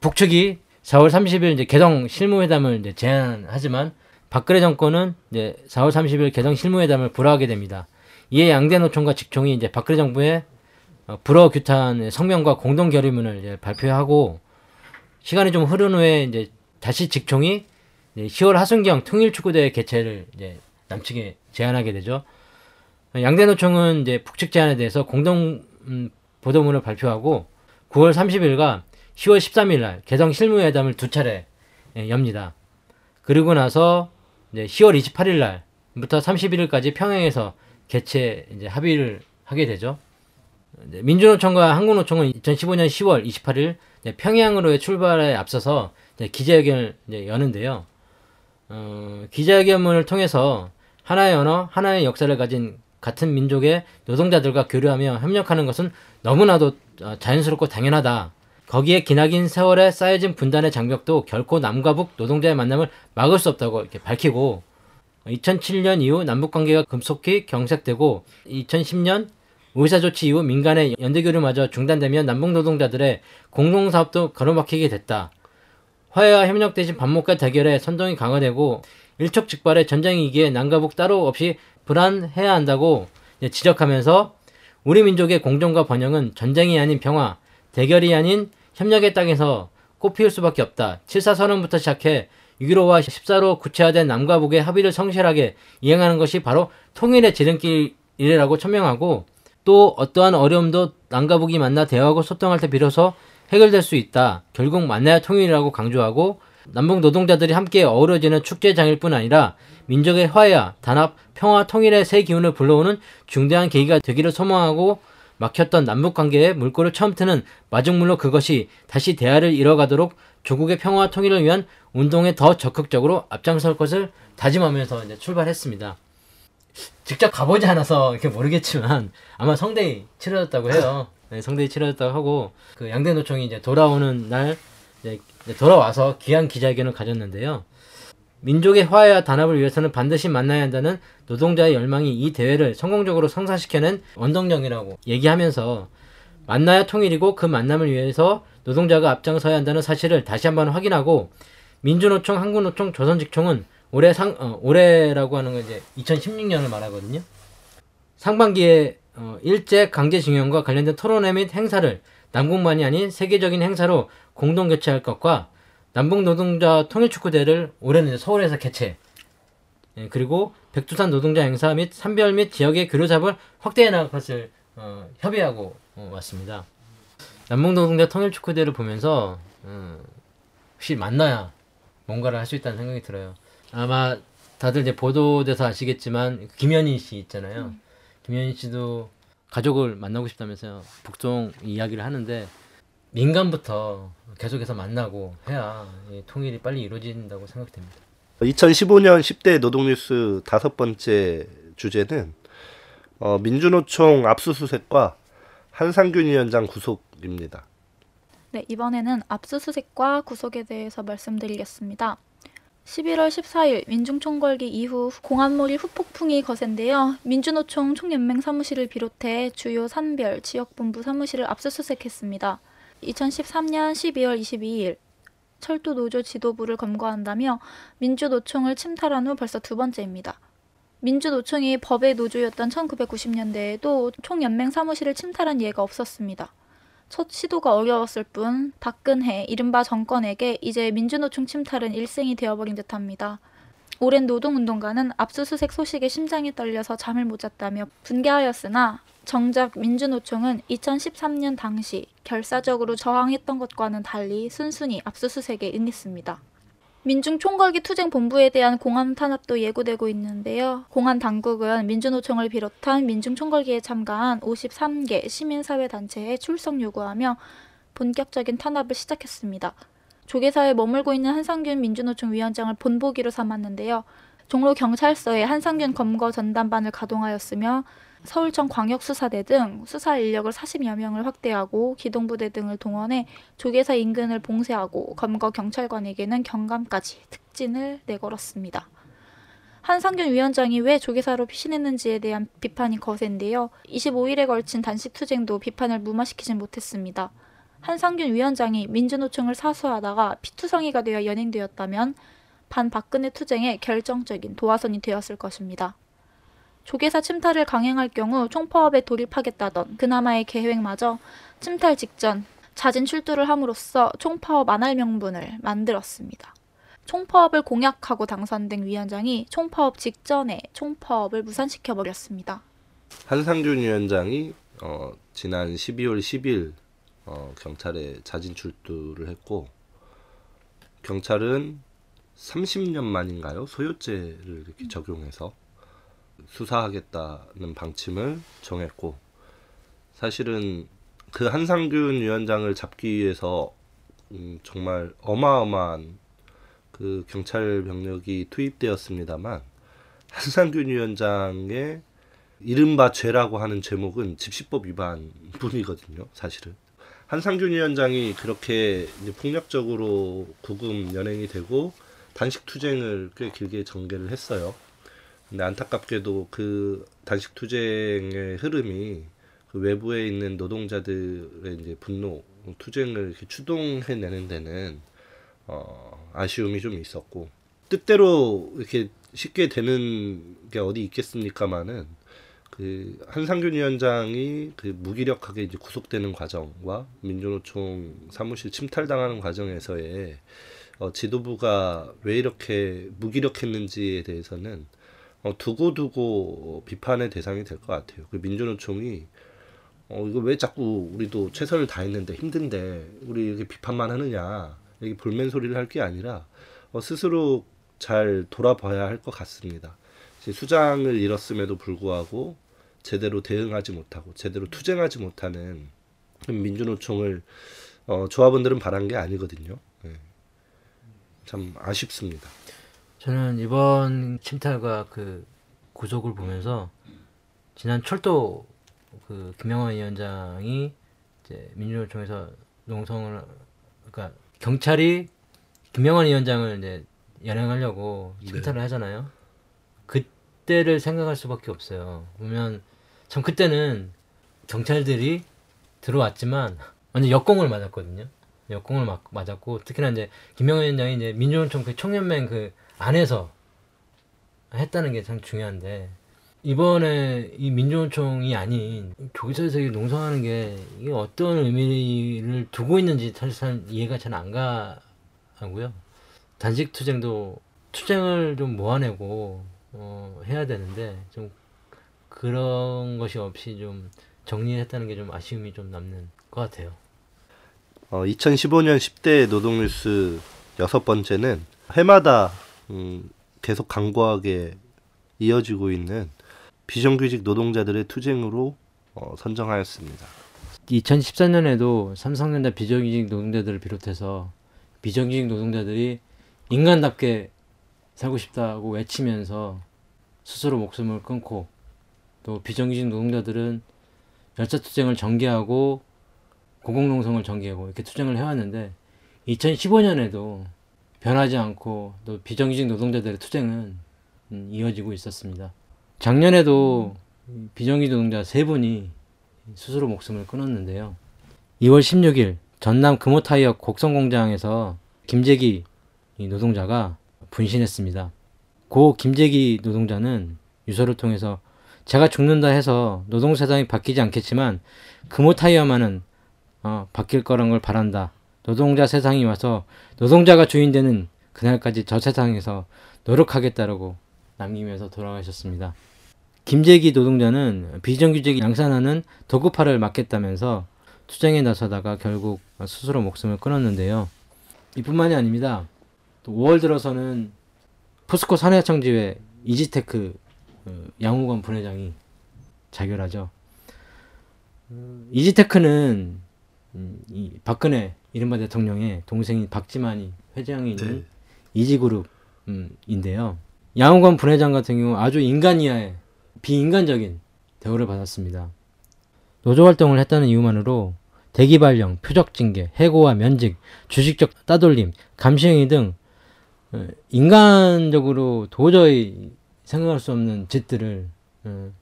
북측이 4월 30일 이제 개성 실무회담을 이제 제안하지만 박근혜 정권은 이제 4월 30일 개성 실무회담을 불허하게 됩니다. 이에 양대 노총과 직총이 이제 박근혜 정부의 어, 불허 규탄 성명과 공동 결의문을 이제 발표하고 시간이 좀 흐른 후에 이제 다시 직총이 이제 10월 하순경 통일축구대회 개최를 이제 남측에 제안하게 되죠. 양대 노총은 이제 북측 제안에 대해서 공동 음, 보도문을 발표하고 9월 30일과 10월 13일 날 개성 실무회담을 두 차례 예, 엽니다. 그리고 나서 이제 10월 28일 날부터 31일까지 평양에서 개최 이제 합의를 하게 되죠. 민주노총과 한국노총은 2015년 10월 28일 평양으로의 출발에 앞서서 기자회견을 여는데요. 어, 기자회견문을 통해서 하나의 언어, 하나의 역사를 가진 같은 민족의 노동자들과 교류하며 협력하는 것은 너무나도 어, 자연스럽고 당연하다. 거기에 기나긴 세월에 쌓여진 분단의 장벽도 결코 남과 북 노동자의 만남을 막을 수 없다고 이렇게 밝히고 2007년 이후 남북 관계가 급속히 경색되고 2010년 의사 조치 이후 민간의 연대 교류마저 중단되며 남북 노동자들의 공동 사업도 가로막히게 됐다. 화해와 협력 대신 반목과 대결에 선동이 강화되고 일촉즉발의 전쟁 위기에 남과 북 따로 없이 불안해야 한다고 지적하면서 우리 민족의 공존과 번영은 전쟁이 아닌 평화, 대결이 아닌 협력의 땅에서 꽃피울 수밖에 없다. 7사 선언부터 시작해 6.15와 14로 구체화된 남과 북의 합의를 성실하게 이행하는 것이 바로 통일의 지름길이라고 천명하고 또 어떠한 어려움도 남과 북이 만나 대화하고 소통할 때 비로소 해결될 수 있다. 결국 만나야 통일이라고 강조하고 남북 노동자들이 함께 어우러지는 축제장일 뿐 아니라 민족의 화해와 단합, 평화, 통일의 새 기운을 불러오는 중대한 계기가 되기를 소망하고 막혔던 남북 관계의 물꼬를 처음 트는 마중물로 그것이 다시 대화를 이뤄가도록 조국의 평화와 통일을 위한 운동에 더 적극적으로 앞장설 것을 다짐하면서 이제 출발했습니다. 직접 가보지 않아서 이렇게 모르겠지만 아마 성대이 치러졌다고 해요. 네, 성대이 치러졌다고 하고 그 양대 노총이 이제 돌아오는 날 이제 돌아와서 귀한 기자회견을 가졌는데요. 민족의 화해와 단합을 위해서는 반드시 만나야 한다는 노동자의 열망이 이 대회를 성공적으로 성사시켜낸 원동력이라고 얘기하면서 만나야 통일이고 그 만남을 위해서 노동자가 앞장서야 한다는 사실을 다시 한번 확인하고 민주노총, 한국노총, 조선직총은 올해 상 어, 올해라고 하는 건 이제 2016년을 말하거든요. 상반기에 어, 일제 강제징용과 관련된 토론회 및 행사를 남북만이 아닌 세계적인 행사로 공동 개최할 것과 남북 노동자 통일 축구대를 올해는 서울에서 개최. 예, 그리고 백두산 노동자 행사 및 산별 및 지역의 교류사업을 확대해 나갈 것을 어, 협의하고 어, 왔습니다. 남북 노동자 통일 축구대를 보면서 음, 확실히 만나야 뭔가를 할 수 있다는 생각이 들어요. 아마 다들 이제 보도돼서 아시겠지만 김현희 씨 있잖아요. 김현희 씨도 가족을 만나고 싶다면서요. 북송 이야기를 하는데 민간부터 계속해서 만나고 해야 이 통일이 빨리 이루어진다고 생각됩니다. 2015년 10대 노동뉴스 다섯 번째 주제는 어, 민주노총 압수수색과 한상균 위원장 구속입니다. 네, 이번에는 압수수색과 구속에 대해서 말씀드리겠습니다. 11월 14일 민중총궐기 이후 공안몰이 후폭풍이 거센데요. 민주노총 총연맹 사무실을 비롯해 주요 산별 지역본부 사무실을 압수수색했습니다. 2013년 12월 22일 철도 노조 지도부를 검거한다며 민주노총을 침탈한 후 벌써 두 번째입니다. 민주노총이 법의 노조였던 1990년대에도 총연맹 사무실을 침탈한 예가 없었습니다. 첫 시도가 어려웠을 뿐 박근혜 이른바 정권에게 이제 민주노총 침탈은 일생이 되어버린 듯합니다. 오랜 노동운동가는 압수수색 소식에 심장이 떨려서 잠을 못 잤다며 분개하였으나 정작 민주노총은 2013년 당시 결사적으로 저항했던 것과는 달리 순순히 압수수색에 응했습니다. 민중총궐기 투쟁본부에 대한 공안 탄압도 예고되고 있는데요. 공안 당국은 민주노총을 비롯한 민중총궐기에 참가한 53개 시민사회단체에 출석 요구하며 본격적인 탄압을 시작했습니다. 조계사에 머물고 있는 한상균 민주노총 위원장을 본보기로 삼았는데요. 종로 경찰서에 한상균 검거 전담반을 가동하였으며 서울청 광역수사대 등 수사 인력을 40여 명을 확대하고 기동부대 등을 동원해 조계사 인근을 봉쇄하고 검거 경찰관에게는 경감까지 특진을 내걸었습니다. 한상균 위원장이 왜 조계사로 피신했는지에 대한 비판이 거센데요. 25일에 걸친 단식 투쟁도 비판을 무마시키진 못했습니다. 한상균 위원장이 민주노총을 사수하다가 피투성이가 되어 연행되었다면 반박근혜 투쟁의 결정적인 도화선이 되었을 것입니다. 조계사 침탈을 강행할 경우 총파업에 돌입하겠다던 그나마의 계획마저 침탈 직전 자진 출두를 함으로써 총파업 안 할 명분을 만들었습니다. 총파업을 공약하고 당선된 위원장이 총파업 직전에 총파업을 무산시켜 버렸습니다. 한상균 위원장이 어, 지난 12월 10일 어, 경찰에 자진 출두를 했고 경찰은 30년 만인가요 소요죄를 이렇게 적용해서 수사하겠다는 방침을 정했고 사실은 그 한상균 위원장을 잡기 위해서 음, 정말 어마어마한 그 경찰 병력이 투입되었습니다만 한상균 위원장의 이른바 죄라고 하는 제목은 집시법 위반 뿐이거든요, 사실은. 한상균 위원장이 그렇게 폭력적으로 구금 연행이 되고 단식 투쟁을 꽤 길게 전개를 했어요. 근데 안타깝게도 그 단식 투쟁의 흐름이 그 외부에 있는 노동자들의 이제 분노, 투쟁을 이렇게 추동해내는 데는 어, 아쉬움이 좀 있었고 뜻대로 이렇게 쉽게 되는 게 어디 있겠습니까마는 그 한상균 위원장이 그 무기력하게 이제 구속되는 과정과 민주노총 사무실 침탈당하는 과정에서의 어, 지도부가 왜 이렇게 무기력했는지에 대해서는 어, 두고두고 비판의 대상이 될 것 같아요. 그 민주노총이 어, 이거 왜 자꾸 우리도 최선을 다했는데 힘든데 우리 이렇게 비판만 하느냐 이게 볼멘 소리를 할 게 아니라 어, 스스로 잘 돌아봐야 할 것 같습니다. 수장을 잃었음에도 불구하고 제대로 대응하지 못하고 제대로 투쟁하지 못하는 민주노총을 어, 조합원들은 바란 게 아니거든요. 네. 참 아쉽습니다. 저는 이번 침탈과 그 구속을 보면서 지난 철도 그 김영환 위원장이 이제 민주노총에서 농성을 그러니까 경찰이 김영환 위원장을 이제 연행하려고 침탈을 하잖아요. 그때를 생각할 수밖에 없어요. 보면 참 그때는 경찰들이 들어왔지만 완전 역공을 맞았거든요. 역공을 막 맞았고 특히나 이제 김영환 위원장이 이제 민주노총 그 청년맹 그 안에서 했다는 게 참 중요한데 이번에 이 민주노총이 아닌 조기사에서 농성하는 게 이게 어떤 의미를 두고 있는지 사실 이해가 잘 안 가고요. 단식 투쟁도 투쟁을 좀 모아내고 어, 해야 되는데 좀 그런 것이 없이 좀 정리했다는 게 좀 아쉬움이 좀 남는 것 같아요. 어, 2015년 10대 노동뉴스 여섯 번째는 해마다 음, 계속 강고하게 이어지고 있는 비정규직 노동자들의 투쟁으로 어, 선정하였습니다. 2014년에도 삼성전자 비정규직 노동자들을 비롯해서 비정규직 노동자들이 인간답게 살고 싶다고 외치면서 스스로 목숨을 끊고 또 비정규직 노동자들은 열차 투쟁을 전개하고 고공농성을 전개하고 이렇게 투쟁을 해왔는데 2015년에도 변하지 않고 또 비정규직 노동자들의 투쟁은 음, 이어지고 있었습니다. 작년에도 비정규직 노동자 세 분이 스스로 목숨을 끊었는데요. 2월 16일 전남 금호타이어 곡성공장에서 김재기 이 노동자가 분신했습니다. 고 김재기 노동자는 유서를 통해서 제가 죽는다 해서 노동 세상이 바뀌지 않겠지만 금호타이어만은 어, 바뀔 거란 걸 바란다. 노동자 세상이 와서 노동자가 주인 되는 그날까지 저 세상에서 노력하겠다라고 남기면서 돌아가셨습니다. 김재기 노동자는 비정규직 양산하는 도급화를 막겠다면서 투쟁에 나서다가 결국 스스로 목숨을 끊었는데요. 이뿐만이 아닙니다. 또 5월 들어서는 포스코 사내하청지회 이지테크 어, 양우권 분회장이 자결하죠. 어, 이지테크는 음, 이 박근혜 이른바 대통령의 동생인 박지만이 회장이 있는 네. 이지그룹인데요. 양우권 분회장 같은 경우 아주 인간 이하의 비인간적인 대우를 받았습니다. 노조 활동을 했다는 이유만으로 대기 발령, 표적 징계, 해고와 면직, 주식적 따돌림, 감시행위 등 어, 인간적으로 도저히 생각할 수 없는 짓들을 어,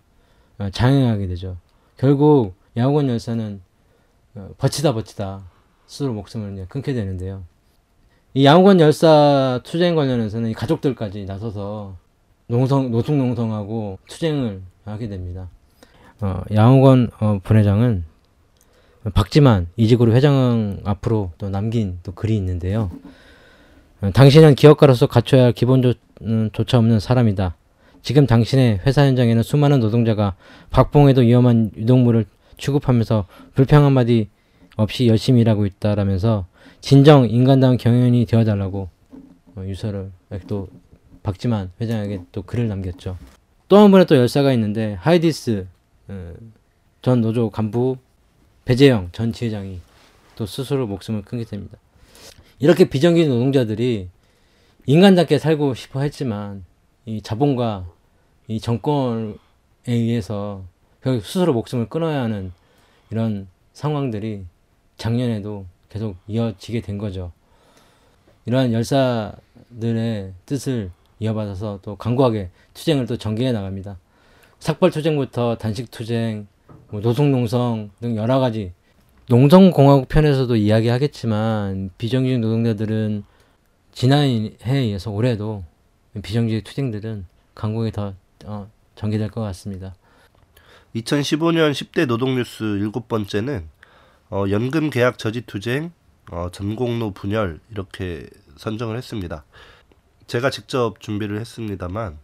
어, 장행하게 되죠. 결국 양호건 열사는 어, 버티다 버티다 스스로 목숨을 끊게 되는데요. 이 양호건 열사 투쟁 관련해서는 이 가족들까지 나서서 농성 노숙 농성하고 투쟁을 하게 됩니다. 어, 양호건 어, 분회장은 박지만 이직으로 회장 앞으로 또 남긴 또 글이 있는데요. 어, 당신은 기업가로서 갖춰야 할 기본조차 없는 사람이다. 지금 당신의 회사 현장에는 수많은 노동자가 박봉에도 위험한 유독물을 취급하면서 불평 한마디 없이 열심히 일하고 있다라면서 진정 인간다운 경영인이 되어달라고 어, 유서를 또 박지만 회장에게 또 글을 남겼죠. 또한 분의 또 열사가 있는데 하이디스 어, 전 노조 간부 배재영 전 지회장이 또 스스로 목숨을 끊게 됩니다. 이렇게 비정규직 노동자들이 인간답게 살고 싶어 했지만 이 자본과 이 정권에 의해서 스스로 목숨을 끊어야 하는 이런 상황들이 작년에도 계속 이어지게 된 거죠. 이러한 열사들의 뜻을 이어받아서 또 강구하게 투쟁을 또 전개해 나갑니다. 삭발 투쟁부터 단식 투쟁, 뭐 노숙농성 등 여러 가지 농성공화국 편에서도 이야기하겠지만 비정규직 노동자들은 지난해에 이어서 올해도 비정규직 투쟁들은 강국에 더 어, 전개될 것 같습니다. 2015년 10대 노동뉴스 일곱 번째는 어, 연금 계약 저지 투쟁, 어, 전공로 분열 이렇게 선정을 했습니다. 제가 직접 준비를 했습니다만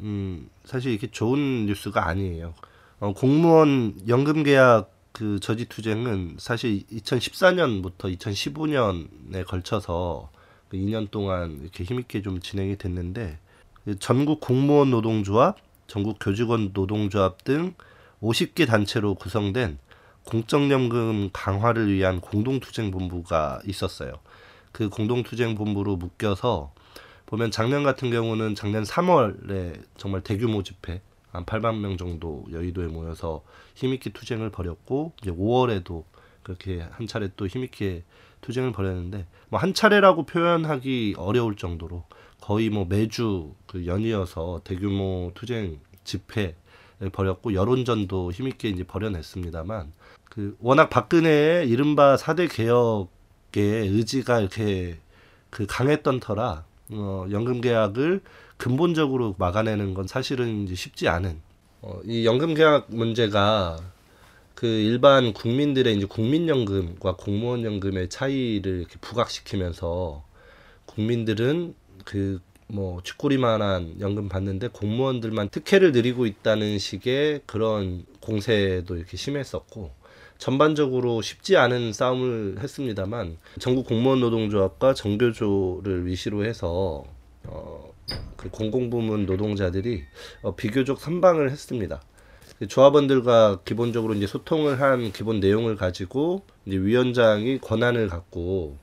음, 사실 이게 좋은 뉴스가 아니에요. 어, 공무원 연금 계약 그 저지 투쟁은 사실 2014년부터 2015년에 걸쳐서 그 2년 동안 이렇게 힘있게 좀 진행이 됐는데 그 전국 공무원 노동조합, 전국 교직원 노동조합 등 50개 단체로 구성된 공적연금 강화를 위한 공동투쟁본부가 있었어요. 그 공동투쟁본부로 묶여서 보면 작년 같은 경우는 작년 3월에 정말 대규모 집회 한 8만 명 정도 여의도에 모여서 힘있게 투쟁을 벌였고 이제 5월에도 그렇게 한 차례 또 힘있게 투쟁을 벌였는데 뭐 한 차례라고 표현하기 어려울 정도로 거의 뭐 매주 그 연이어서 대규모 투쟁 집회를 벌였고 여론전도 힘있게 이제 벌여냈습니다만 그 워낙 박근혜의 이른바 4대 개혁의 의지가 이렇게 그 강했던 터라 어, 연금 계약을 근본적으로 막아내는 건 사실은 이제 쉽지 않은 어, 이 연금 계약 문제가 그 일반 국민들의 이제 국민연금과 공무원연금의 차이를 이렇게 부각시키면서 국민들은 그 뭐 쥐꼬리만한 연금 받는데 공무원들만 특혜를 누리고 있다는 식의 그런 공세도 이렇게 심했었고 전반적으로 쉽지 않은 싸움을 했습니다만 전국 공무원 노동조합과 정교조를 위시로 해서 어, 그 공공부문 노동자들이 어, 비교적 선방을 했습니다. 그 조합원들과 기본적으로 이제 소통을 한 기본 내용을 가지고 이제 위원장이 권한을 갖고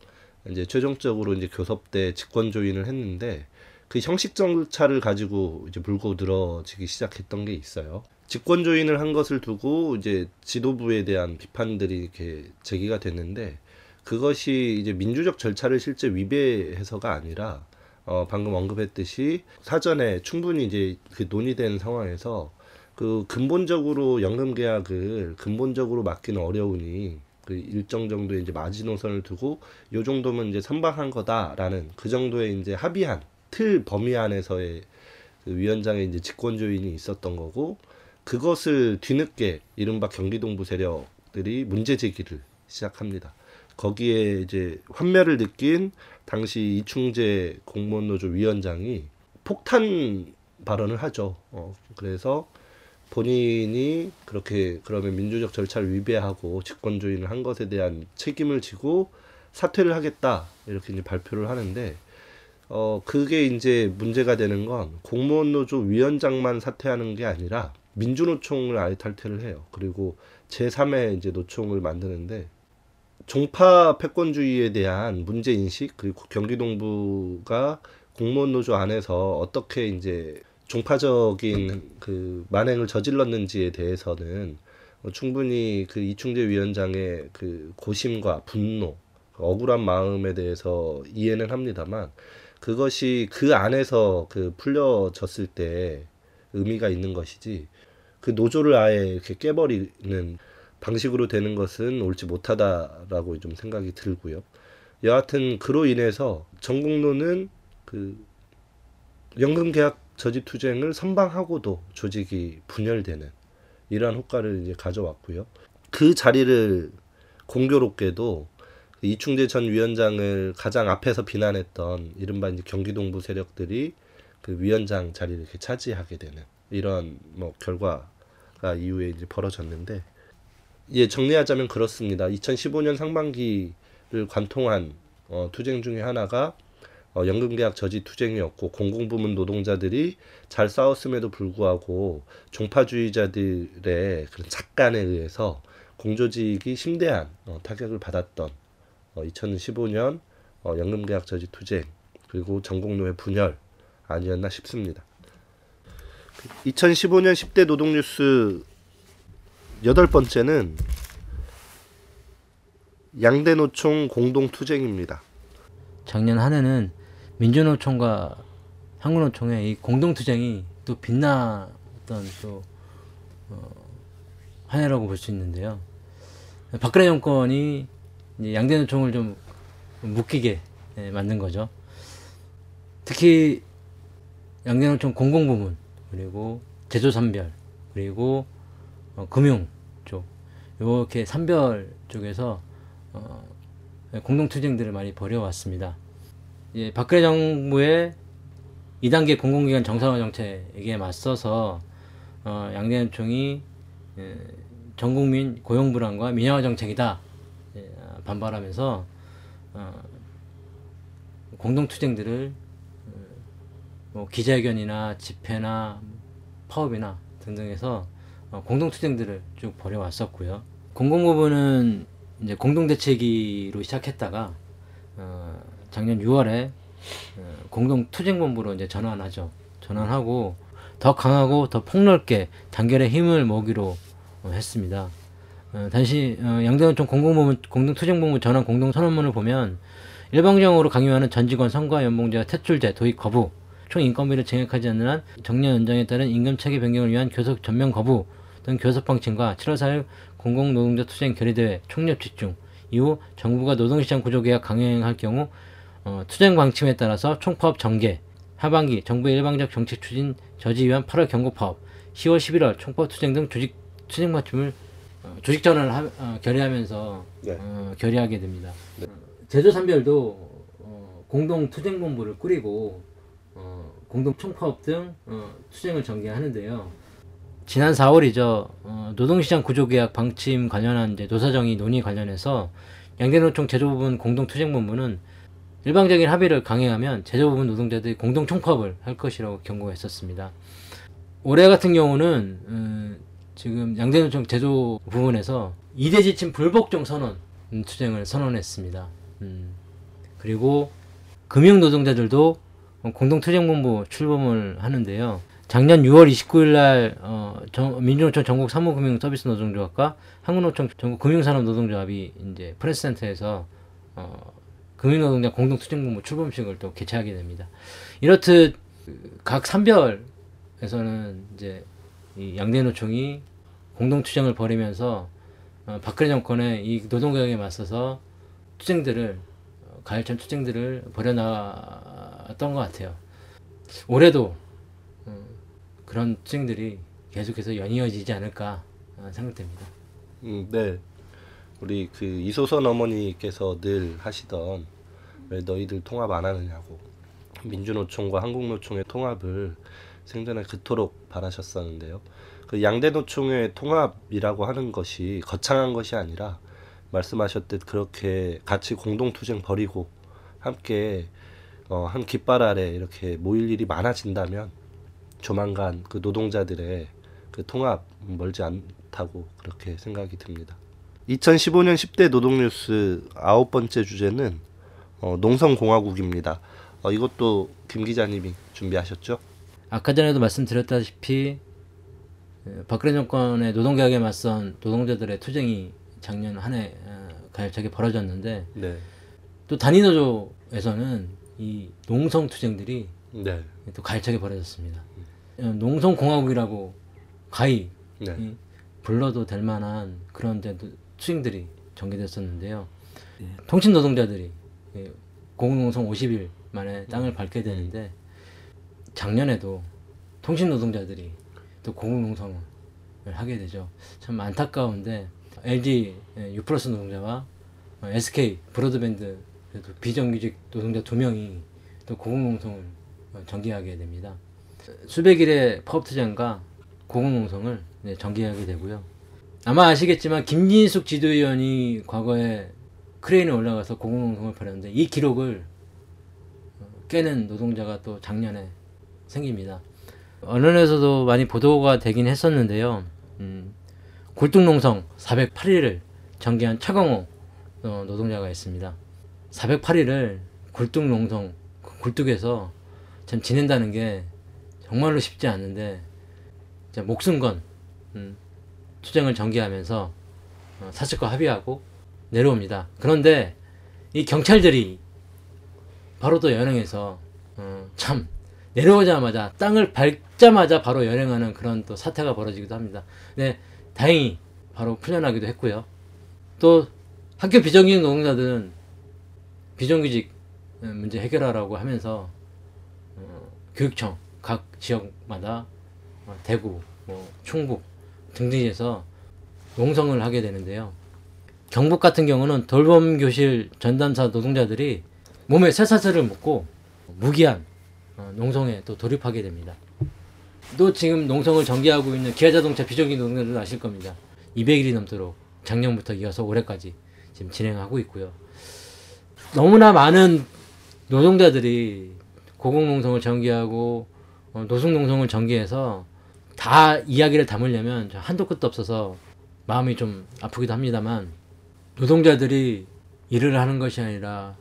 이제 최종적으로 이제 교섭대 직권 조인을 했는데 그 형식 절차를 가지고 이제 물고 늘어지기 시작했던 게 있어요. 직권 조인을 한 것을 두고 이제 지도부에 대한 비판들이 이렇게 제기가 됐는데 그것이 이제 민주적 절차를 실제 위배해서가 아니라 어 방금 언급했듯이 사전에 충분히 이제 그 논의된 상황에서 그 근본적으로 연금 계약을 근본적으로 막기는 어려우니 그 일정 정도의 이제 마지노선을 두고 요 정도면 이제 선방한 거다라는 그 정도의 이제 합의한 틀 범위 안에서의 그 위원장의 이제 직권 조인이 있었던 거고 그것을 뒤늦게 이른바 경기동부 세력들이 문제 제기를 시작합니다. 거기에 이제 환멸을 느낀 당시 이충재 공무원 노조 위원장이 폭탄 발언을 하죠. 어, 그래서 본인이 그렇게 그러면 민주적 절차를 위배하고 조인을 한 것에 대한 책임을 지고 사퇴를 하겠다 이렇게 이제 발표를 하는데 어 그게 이제 문제가 되는 건 공무원 노조 위원장만 사퇴하는 게 아니라 민주노총을 아예 탈퇴를 해요. 그리고 제3의 이제 노총을 만드는데 종파 패권주의에 대한 문제 인식 그리고 경기동부가 공무원 노조 안에서 어떻게 이제 종파적인 그 만행을 저질렀는지에 대해서는 어, 충분히 그 이충재 위원장의 그 고심과 분노, 그 억울한 마음에 대해서 이해는 합니다만 그것이 그 안에서 그 풀려졌을 때 의미가 있는 것이지 그 노조를 아예 이렇게 깨버리는 방식으로 되는 것은 옳지 못하다라고 좀 생각이 들고요. 여하튼 그로 인해서 전국로는 그 연금 계약 저지 투쟁을 선방하고도 조직이 분열되는 이러한 효과를 이제 가져왔고요. 그 자리를 공교롭게도 이충재 전 위원장을 가장 앞에서 비난했던 이른바 이제 경기동부 세력들이 그 위원장 자리를 이렇게 차지하게 되는 이런 뭐 결과가 이후에 이제 벌어졌는데 예 정리하자면 그렇습니다. 2015년 상반기를 관통한 어, 투쟁 중에 하나가 어, 연금계약 저지 투쟁이었고 공공부문 노동자들이 잘 싸웠음에도 불구하고 종파주의자들의 그런 착간에 의해서 공조직이 심대한 어, 타격을 받았던 어, 2015년 어, 연금계약 저지 투쟁 그리고 전국노회 분열 아니었나 싶습니다. 2015년 10대 노동뉴스 여덟 번째는 양대노총 공동투쟁입니다. 작년 한 해는 민주노총과 한국노총의 이 공동투쟁이 또 빛났던 또 어, 한 해라고 볼 수 있는데요. 박근혜 정권이 이제 양대 노총을 좀 묶이게 예, 만든 거죠. 특히 양대 노총 공공부문 그리고 제조산별 그리고 어, 금융 쪽 이렇게 산별 쪽에서 어, 공동투쟁들을 많이 벌여왔습니다. 예, 박근혜 정부의 2단계 공공기관 정상화 정책에 맞서서 어, 양대노총이 예, 전국민 고용 불안과 민영화 정책이다 예, 반발하면서 어, 공동 투쟁들을 어, 뭐 기자회견이나 집회나 파업이나 등등해서 어, 공동 투쟁들을 쭉 벌여왔었고요. 공공부문은 이제 공동대책위로 시작했다가 어, 작년 6월에 어, 공동 투쟁본부로 이제 전환하죠. 전환하고 더 강하고 더 폭넓게 단결의 힘을 모으기로 어, 했습니다. 어, 단시 어, 양대노총 공공부문 공동투쟁본부 전환 공동선언문을 보면 일방적으로 강요하는 전직원 선거 연봉제와 퇴출제 도입 거부 총 인건비를 증액하지 않는 한 정년 연장에 따른 임금 체계 변경을 위한 교섭 전면 거부 등 교섭 방침과 7월 4일 공공노동자 투쟁 결의대회 총력 집중 이후 정부가 노동시장 구조 개혁 강행할 경우 어, 투쟁 방침에 따라서 총파업 전개 하반기 정부의 일방적 정책 추진 저지 위한 8월 경고 파업 10월 11월 총파업 투쟁 등 조직 투쟁 맞춤을 어, 조직 전환을 하, 어, 결의하면서 네. 어, 결의하게 됩니다. 제조 산별도 어, 공동 투쟁 본부를 꾸리고 어, 공동 총파업 등 어, 투쟁을 전개하는데요. 지난 4월이죠. 어, 노동시장 구조계약 방침 관련한 이제 노사정의 논의 관련해서 양대노총 제조부분 공동투쟁본부는 일방적인 합의를 강행하면 제조부분 노동자들이 공동 총파업을 할 것이라고 경고했었습니다. 올해 같은 경우는 음, 지금 양대노총 제조 부분에서 이대 지침 불복종 선언 음, 투쟁을 선언했습니다. 음, 그리고 금융 노동자들도 공동 투쟁본부 출범을 하는데요. 작년 6월 29일 날 어, 정- 민주노총 전국 사무금융서비스 노동조합과 한국노총 전국 금융산업 노동조합이 이제 프레스센터에서 어, 금융노동자 공동투쟁본부 출범식을 또 개최하게 됩니다. 이렇듯 그각 산별에서는 이제 이 양대노총이 공동투쟁을 벌이면서 어, 박근혜 정권의 이 노동개혁에 맞서서 투쟁들을 어, 가열찬 투쟁들을 벌여나왔던 것 같아요. 올해도 어, 그런 투쟁들이 계속해서 연이어지지 않을까 어, 생각됩니다. 음, 네. 우리 그 이소선 어머니께서 늘 하시던 왜 너희들 통합 안 하느냐고 민주노총과 한국노총의 통합을 생전에 그토록 바라셨었는데요. 그 양대 노총의 통합이라고 하는 것이 거창한 것이 아니라 말씀하셨듯 그렇게 같이 공동 투쟁 벌이고 함께 어, 한 깃발 아래 이렇게 모일 일이 많아진다면 조만간 그 노동자들의 그 통합 멀지 않다고 그렇게 생각이 듭니다. 2015년 10대 노동뉴스 아홉 번째 주제는 어, 농성공화국입니다. 어, 이것도 김 기자님이 준비하셨죠? 아까 전에도 말씀드렸다시피 에, 박근혜 정권의 노동개혁에 맞선 노동자들의 투쟁이 작년 한해 어, 가열차게 벌어졌는데 네, 또 단위노조에서는 이 농성 투쟁들이 네, 또 가열차게 벌어졌습니다. 어, 농성공화국이라고 가히 네, 이 불러도 될 만한 그런 투쟁들이 전개됐었는데요. 통신 노동자들이 예, 공공농성 50일 만에 땅을 밟게 되는데 작년에도 통신 노동자들이 또 공공농성을 하게 되죠. 참 안타까운데 LG 예, 유플러스 노동자와 어, SK 브로드밴드 비정규직 노동자 두 명이 또 공공농성을 어, 전개하게 됩니다. 수백일의 파업투쟁과 공공농성을 네, 전개하게 되고요. 아마 아시겠지만 김진숙 지도위원이 과거에 크레인에 올라가서 공공농성을 벌였는데 이 기록을 어, 깨는 노동자가 또 작년에 생깁니다. 언론에서도 많이 보도가 되긴 했었는데요. 음, 굴뚝농성 408일을 전개한 차광호 어, 노동자가 있습니다. 408일을 굴뚝농성 그 굴뚝에서 참 지낸다는 게 정말로 쉽지 않은데 목숨 건 음, 투쟁을 전개하면서 어, 사측과 합의하고 내려옵니다. 그런데 이 경찰들이 바로 또 연행해서 어, 참 내려오자마자 땅을 밟자마자 바로 연행하는 그런 또 사태가 벌어지기도 합니다. 네, 다행히 바로 풀려나기도 했고요. 또 학교 비정규직 노동자들은 비정규직 어, 문제 해결하라고 하면서 어, 교육청 각 지역마다 어, 대구, 뭐 충북 등등에서 농성을 하게 되는데요. 경북 같은 경우는 돌봄 교실 전담사 노동자들이 몸에 쇠사슬을 묶고 무기한 어, 농성에 또 돌입하게 됩니다. 또 지금 농성을 전개하고 있는 기아자동차 비정규직 노동자들도 아실 겁니다. 200일이 넘도록 작년부터 이어서 올해까지 지금 진행하고 있고요. 너무나 많은 노동자들이 고공농성을 전개하고 어, 노숙농성을 전개해서 다 이야기를 담으려면 저 한도 끝도 없어서 마음이 좀 아프기도 합니다만 노동자들이 일을 하는 것이 아니라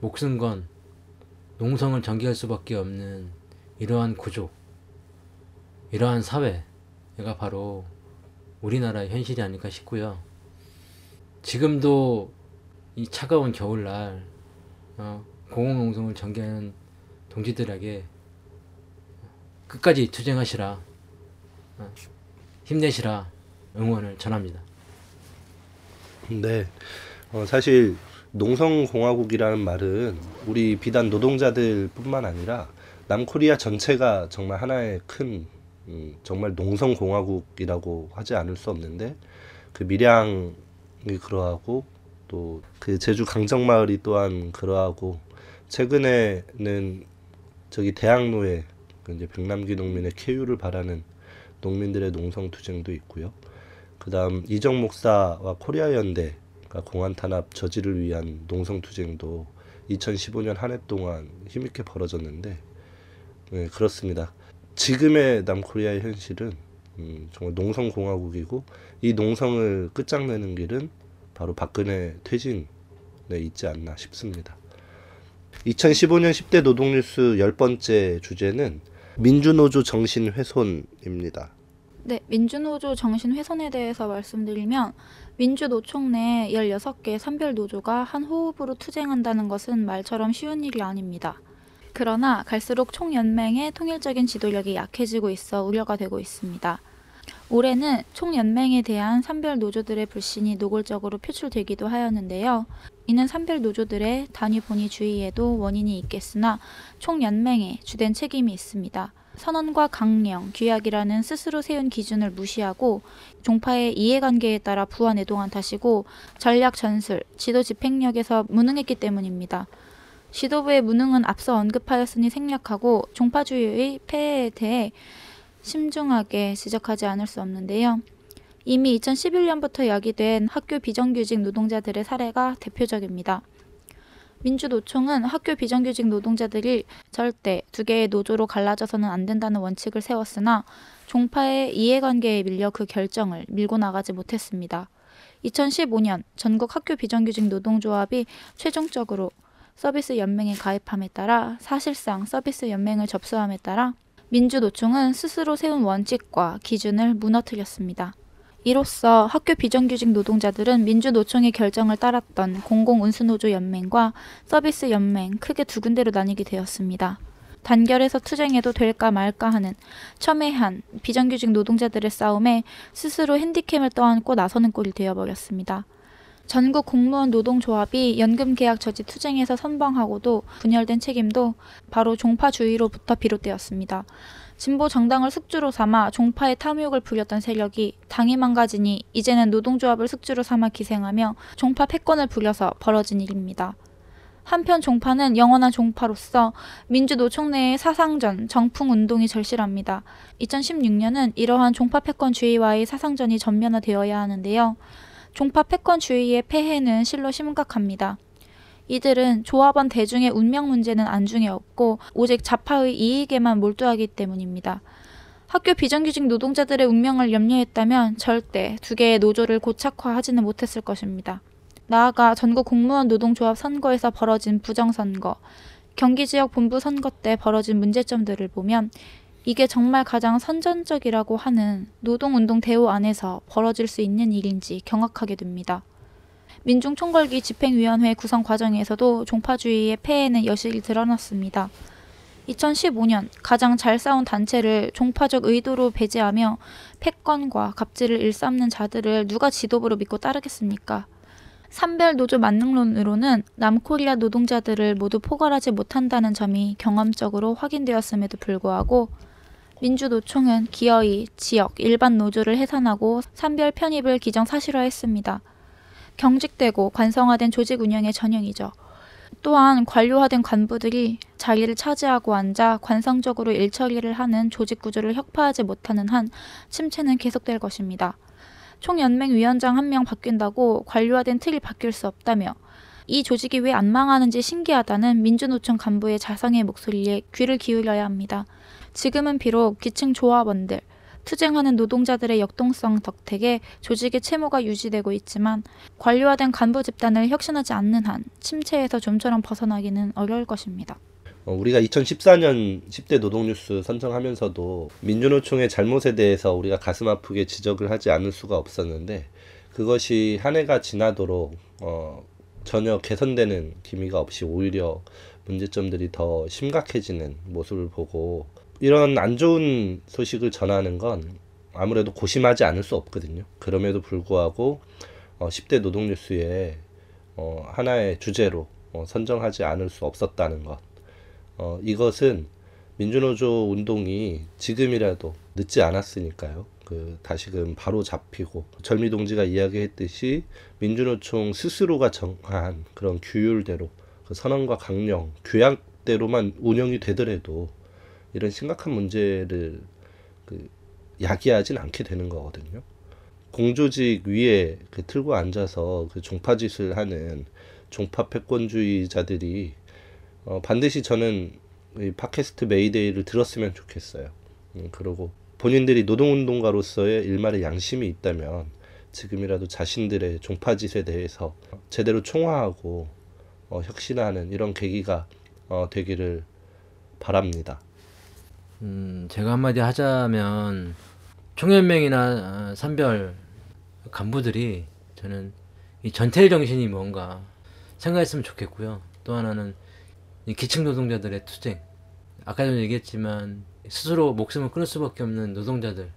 목숨 건 농성을 전개할 수밖에 없는 이러한 구조, 이러한 사회가 바로 우리나라의 현실이 아닐까 싶고요. 지금도 이 차가운 겨울날 어, 공공농성을 전개하는 동지들에게 끝까지 투쟁하시라, 어, 힘내시라 응원을 전합니다. 네. 어, 사실 농성공화국이라는 말은 우리 비단 노동자들뿐만 아니라 남코리아 전체가 정말 하나의 큰 음, 정말 농성공화국이라고 하지 않을 수 없는데 그 밀양이 그러하고 또 그 제주 강정마을이 또한 그러하고 최근에는 저기 대학로에 그 이제 백남기 농민의 쾌유를 바라는 농민들의 농성 투쟁도 있고요. 그다음 이정 목사와 코리아 연대가 공안 탄압 저지를 위한 농성 투쟁도 2015년 한 해 동안 힘있게 벌어졌는데 네, 그렇습니다. 지금의 남코리아의 현실은 음, 정말 농성 공화국이고 이 농성을 끝장내는 길은 바로 박근혜 퇴진에 있지 않나 싶습니다. 2015년 10대 노동뉴스 열 번째 주제는 민주노조 정신 훼손입니다. 네, 민주노조 정신 훼손에 대해서 말씀드리면 민주노총 내 16개 산별 노조가 한 호흡으로 투쟁한다는 것은 말처럼 쉬운 일이 아닙니다. 그러나 갈수록 총연맹의 통일적인 지도력이 약해지고 있어 우려가 되고 있습니다. 올해는 총연맹에 대한 산별 노조들의 불신이 노골적으로 표출되기도 하였는데요. 이는 산별 노조들의 단위 본위 주의에도 원인이 있겠으나 총연맹에 주된 책임이 있습니다. 선언과 강령, 규약이라는 스스로 세운 기준을 무시하고 종파의 이해관계에 따라 부안해동한 탓이고 전략 전술, 지도 집행력에서 무능했기 때문입니다. 지도부의 무능은 앞서 언급하였으니 생략하고 종파주의의 폐해에 대해 심중하게 지적하지 않을 수 없는데요. 이미 2011년부터 야기된 학교 비정규직 노동자들의 사례가 대표적입니다. 민주노총은 학교 비정규직 노동자들이 절대 두 개의 노조로 갈라져서는 안 된다는 원칙을 세웠으나 종파의 이해관계에 밀려 그 결정을 밀고 나가지 못했습니다. 2015년 전국 학교 비정규직 노동조합이 최종적으로 서비스 연맹에 가입함에 따라 사실상 서비스 연맹을 접수함에 따라 민주노총은 스스로 세운 원칙과 기준을 무너뜨렸습니다. 이로써 학교 비정규직 노동자들은 민주노총의 결정을 따랐던 공공운수노조 연맹과 서비스 연맹 크게 두 군데로 나뉘게 되었습니다. 단결해서 투쟁해도 될까 말까 하는 첨예한 비정규직 노동자들의 싸움에 스스로 핸디캠을 떠안고 나서는 꼴이 되어버렸습니다. 전국 공무원 노동조합이 연금계약 저지 투쟁에서 선방하고도 분열된 책임도 바로 종파주의로부터 비롯되었습니다. 진보 정당을 숙주로 삼아 종파의 탐욕을 부렸던 세력이 당이 망가지니 이제는 노동조합을 숙주로 삼아 기생하며 종파 패권을 부려서 벌어진 일입니다. 한편 종파는 영원한 종파로서 민주노총 내의 사상전, 정풍운동이 절실합니다. 2016년은 이러한 종파 패권주의와의 사상전이 전면화되어야 하는데요. 종파 패권 주의의 폐해는 실로 심각합니다. 이들은 조합원 대중의 운명 문제는 안중에 없고 오직 자파의 이익에만 몰두하기 때문입니다. 학교 비정규직 노동자들의 운명을 염려했다면 절대 두 개의 노조를 고착화하지는 못했을 것입니다. 나아가 전국 공무원 노동조합 선거에서 벌어진 부정선거, 경기 지역 본부 선거 때 벌어진 문제점들을 보면 이게 정말 가장 선전적이라고 하는 노동운동 대우 안에서 벌어질 수 있는 일인지 경악하게 됩니다. 민중총궐기 집행위원회 구성 과정에서도 종파주의의 폐해는 여실히 드러났습니다. 2015년 가장 잘 싸운 단체를 종파적 의도로 배제하며 패권과 갑질을 일삼는 자들을 누가 지도부로 믿고 따르겠습니까? 산별 노조 만능론으로는 남코리아 노동자들을 모두 포괄하지 못한다는 점이 경험적으로 확인되었음에도 불구하고 민주노총은 기어이 지역 일반 노조를 해산하고 산별 편입을 기정 사실화했습니다. 경직되고 관성화된 조직 운영의 전형이죠. 또한 관료화된 간부들이 자리를 차지하고 앉아 관성적으로 일처리를 하는 조직 구조를 혁파하지 못하는 한 침체는 계속될 것입니다. 총연맹 위원장 한 명 바뀐다고 관료화된 틀이 바뀔 수 없다며 이 조직이 왜 안 망하는지 신기하다는 민주노총 간부의 자성의 목소리에 귀를 기울여야 합니다. 지금은 비록 기층 조합원들, 투쟁하는 노동자들의 역동성 덕택에 조직의 채무가 유지되고 있지만 관료화된 간부 집단을 혁신하지 않는 한 침체에서 좀처럼 벗어나기는 어려울 것입니다. 어, 우리가 2014년 10대 노동뉴스 선정하면서도 민주노총의 잘못에 대해서 우리가 가슴 아프게 지적을 하지 않을 수가 없었는데 그것이 한 해가 지나도록 어, 전혀 개선되는 기미가 없이 오히려 문제점들이 더 심각해지는 모습을 보고 이런 안 좋은 소식을 전하는 건 아무래도 고심하지 않을 수 없거든요. 그럼에도 불구하고 어, 10대 노동뉴스에 어, 하나의 주제로 어, 선정하지 않을 수 없었다는 것. 어, 이것은 민주노조 운동이 지금이라도 늦지 않았으니까요. 그 다시금 바로 잡히고 절미 동지가 이야기했듯이 민주노총 스스로가 정한 그런 규율대로 그 선언과 강령, 규약대로만 운영이 되더라도 이런 심각한 문제를 그 야기하진 않게 되는 거거든요. 공조직 위에 그 틀고 앉아서 그 종파짓을 하는 종파 패권주의자들이 어, 반드시 저는 이 팟캐스트 메이데이를 들었으면 좋겠어요. 음, 그리고 본인들이 노동운동가로서의 일말의 양심이 있다면 지금이라도 자신들의 종파짓에 대해서 제대로 총화하고 어, 혁신하는 이런 계기가 어, 되기를 바랍니다. 음, 제가 한마디 하자면 총연맹이나 어, 산별 간부들이 저는 이 전태일 정신이 뭔가 생각했으면 좋겠고요. 또 하나는 이 기층 노동자들의 투쟁. 아까 전에 얘기했지만 스스로 목숨을 끊을 수밖에 없는 노동자들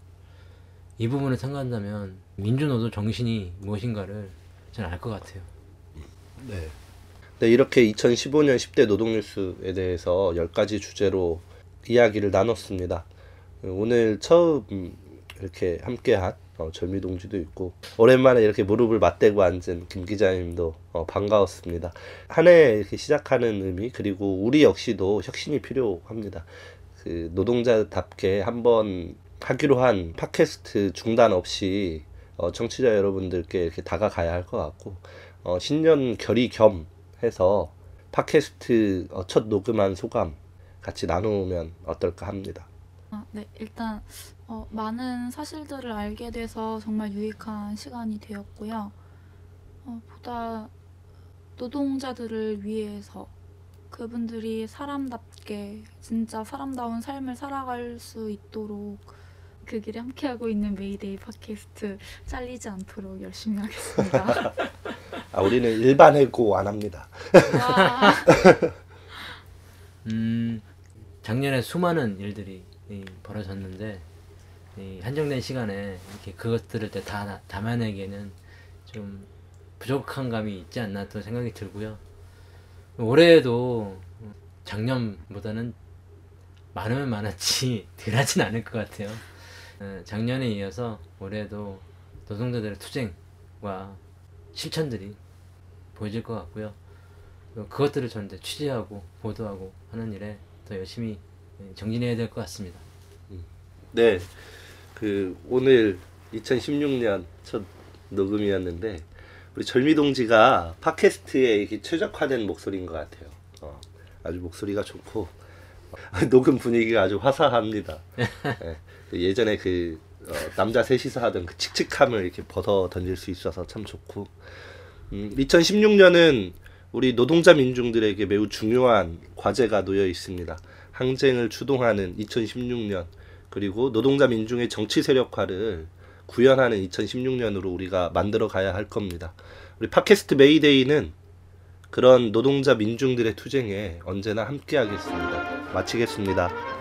이 부분을 생각한다면 민주노동 정신이 무엇인가를 저는 알 것 같아요. 네. 네, 이렇게 2015년 10대 노동뉴스에 대해서 10가지 주제로 이야기를 나눴습니다. 오늘 처음 이렇게 함께한 어, 절미 동지도 있고 오랜만에 이렇게 무릎을 맞대고 앉은 김 기자님도 어, 반가웠습니다. 한 해 이렇게 시작하는 의미 그리고 우리 역시도 혁신이 필요합니다. 그 노동자답게 한번 하기로 한 팟캐스트 중단 없이 어, 청취자 여러분들께 이렇게 다가가야 할 것 같고 어, 신년 결의 겸 해서 팟캐스트 어, 첫 녹음한 소감 같이 나누면 어떨까 합니다. 아, 네, 일단 어, 많은 사실들을 알게 돼서 정말 유익한 시간이 되었고요. 어, 보다 노동자들을 위해서 그분들이 사람답게 진짜 사람다운 삶을 살아갈 수 있도록 그 길에 함께하고 있는 메이데이 팟캐스트 잘리지 않도록 열심히 하겠습니다. *laughs* 아, 우리는 일반 해고 안 합니다. 와, *laughs* 음, 작년에 수많은 일들이 이, 벌어졌는데 이, 한정된 시간에 이렇게 그것들을 다 담아내기에는 좀 부족한 감이 있지 않나 또 생각이 들고요. 올해에도 작년보다는 많으면 많았지 *laughs* 덜하진 않을 것 같아요. 어, 작년에 이어서 올해도 노동자들의 투쟁과 실천들이 보여질 것 같고요. 어, 그것들을 저는 취재하고 보도하고 하는 일에 더 열심히 예, 정진해야 될 것 같습니다. 네, 그 오늘 2016년 첫 녹음이었는데 우리 절미 동지가 팟캐스트에 이렇게 최적화된 목소리인 것 같아요. 어, 아주 목소리가 좋고 *laughs* 녹음 분위기가 아주 화사합니다. *laughs* 예, 그 예전에 그 어, 남자 셋이서 하던 그 칙칙함을 이렇게 벗어 던질 수 있어서 참 좋고 음, 2016년은 우리 노동자 민중들에게 매우 중요한 과제가 놓여 있습니다. 항쟁을 추동하는 2016년 그리고 노동자 민중의 정치 세력화를 구현하는 2016년으로 우리가 만들어 가야 할 겁니다. 우리 팟캐스트 메이데이는 그런 노동자 민중들의 투쟁에 언제나 함께 하겠습니다. 마치겠습니다.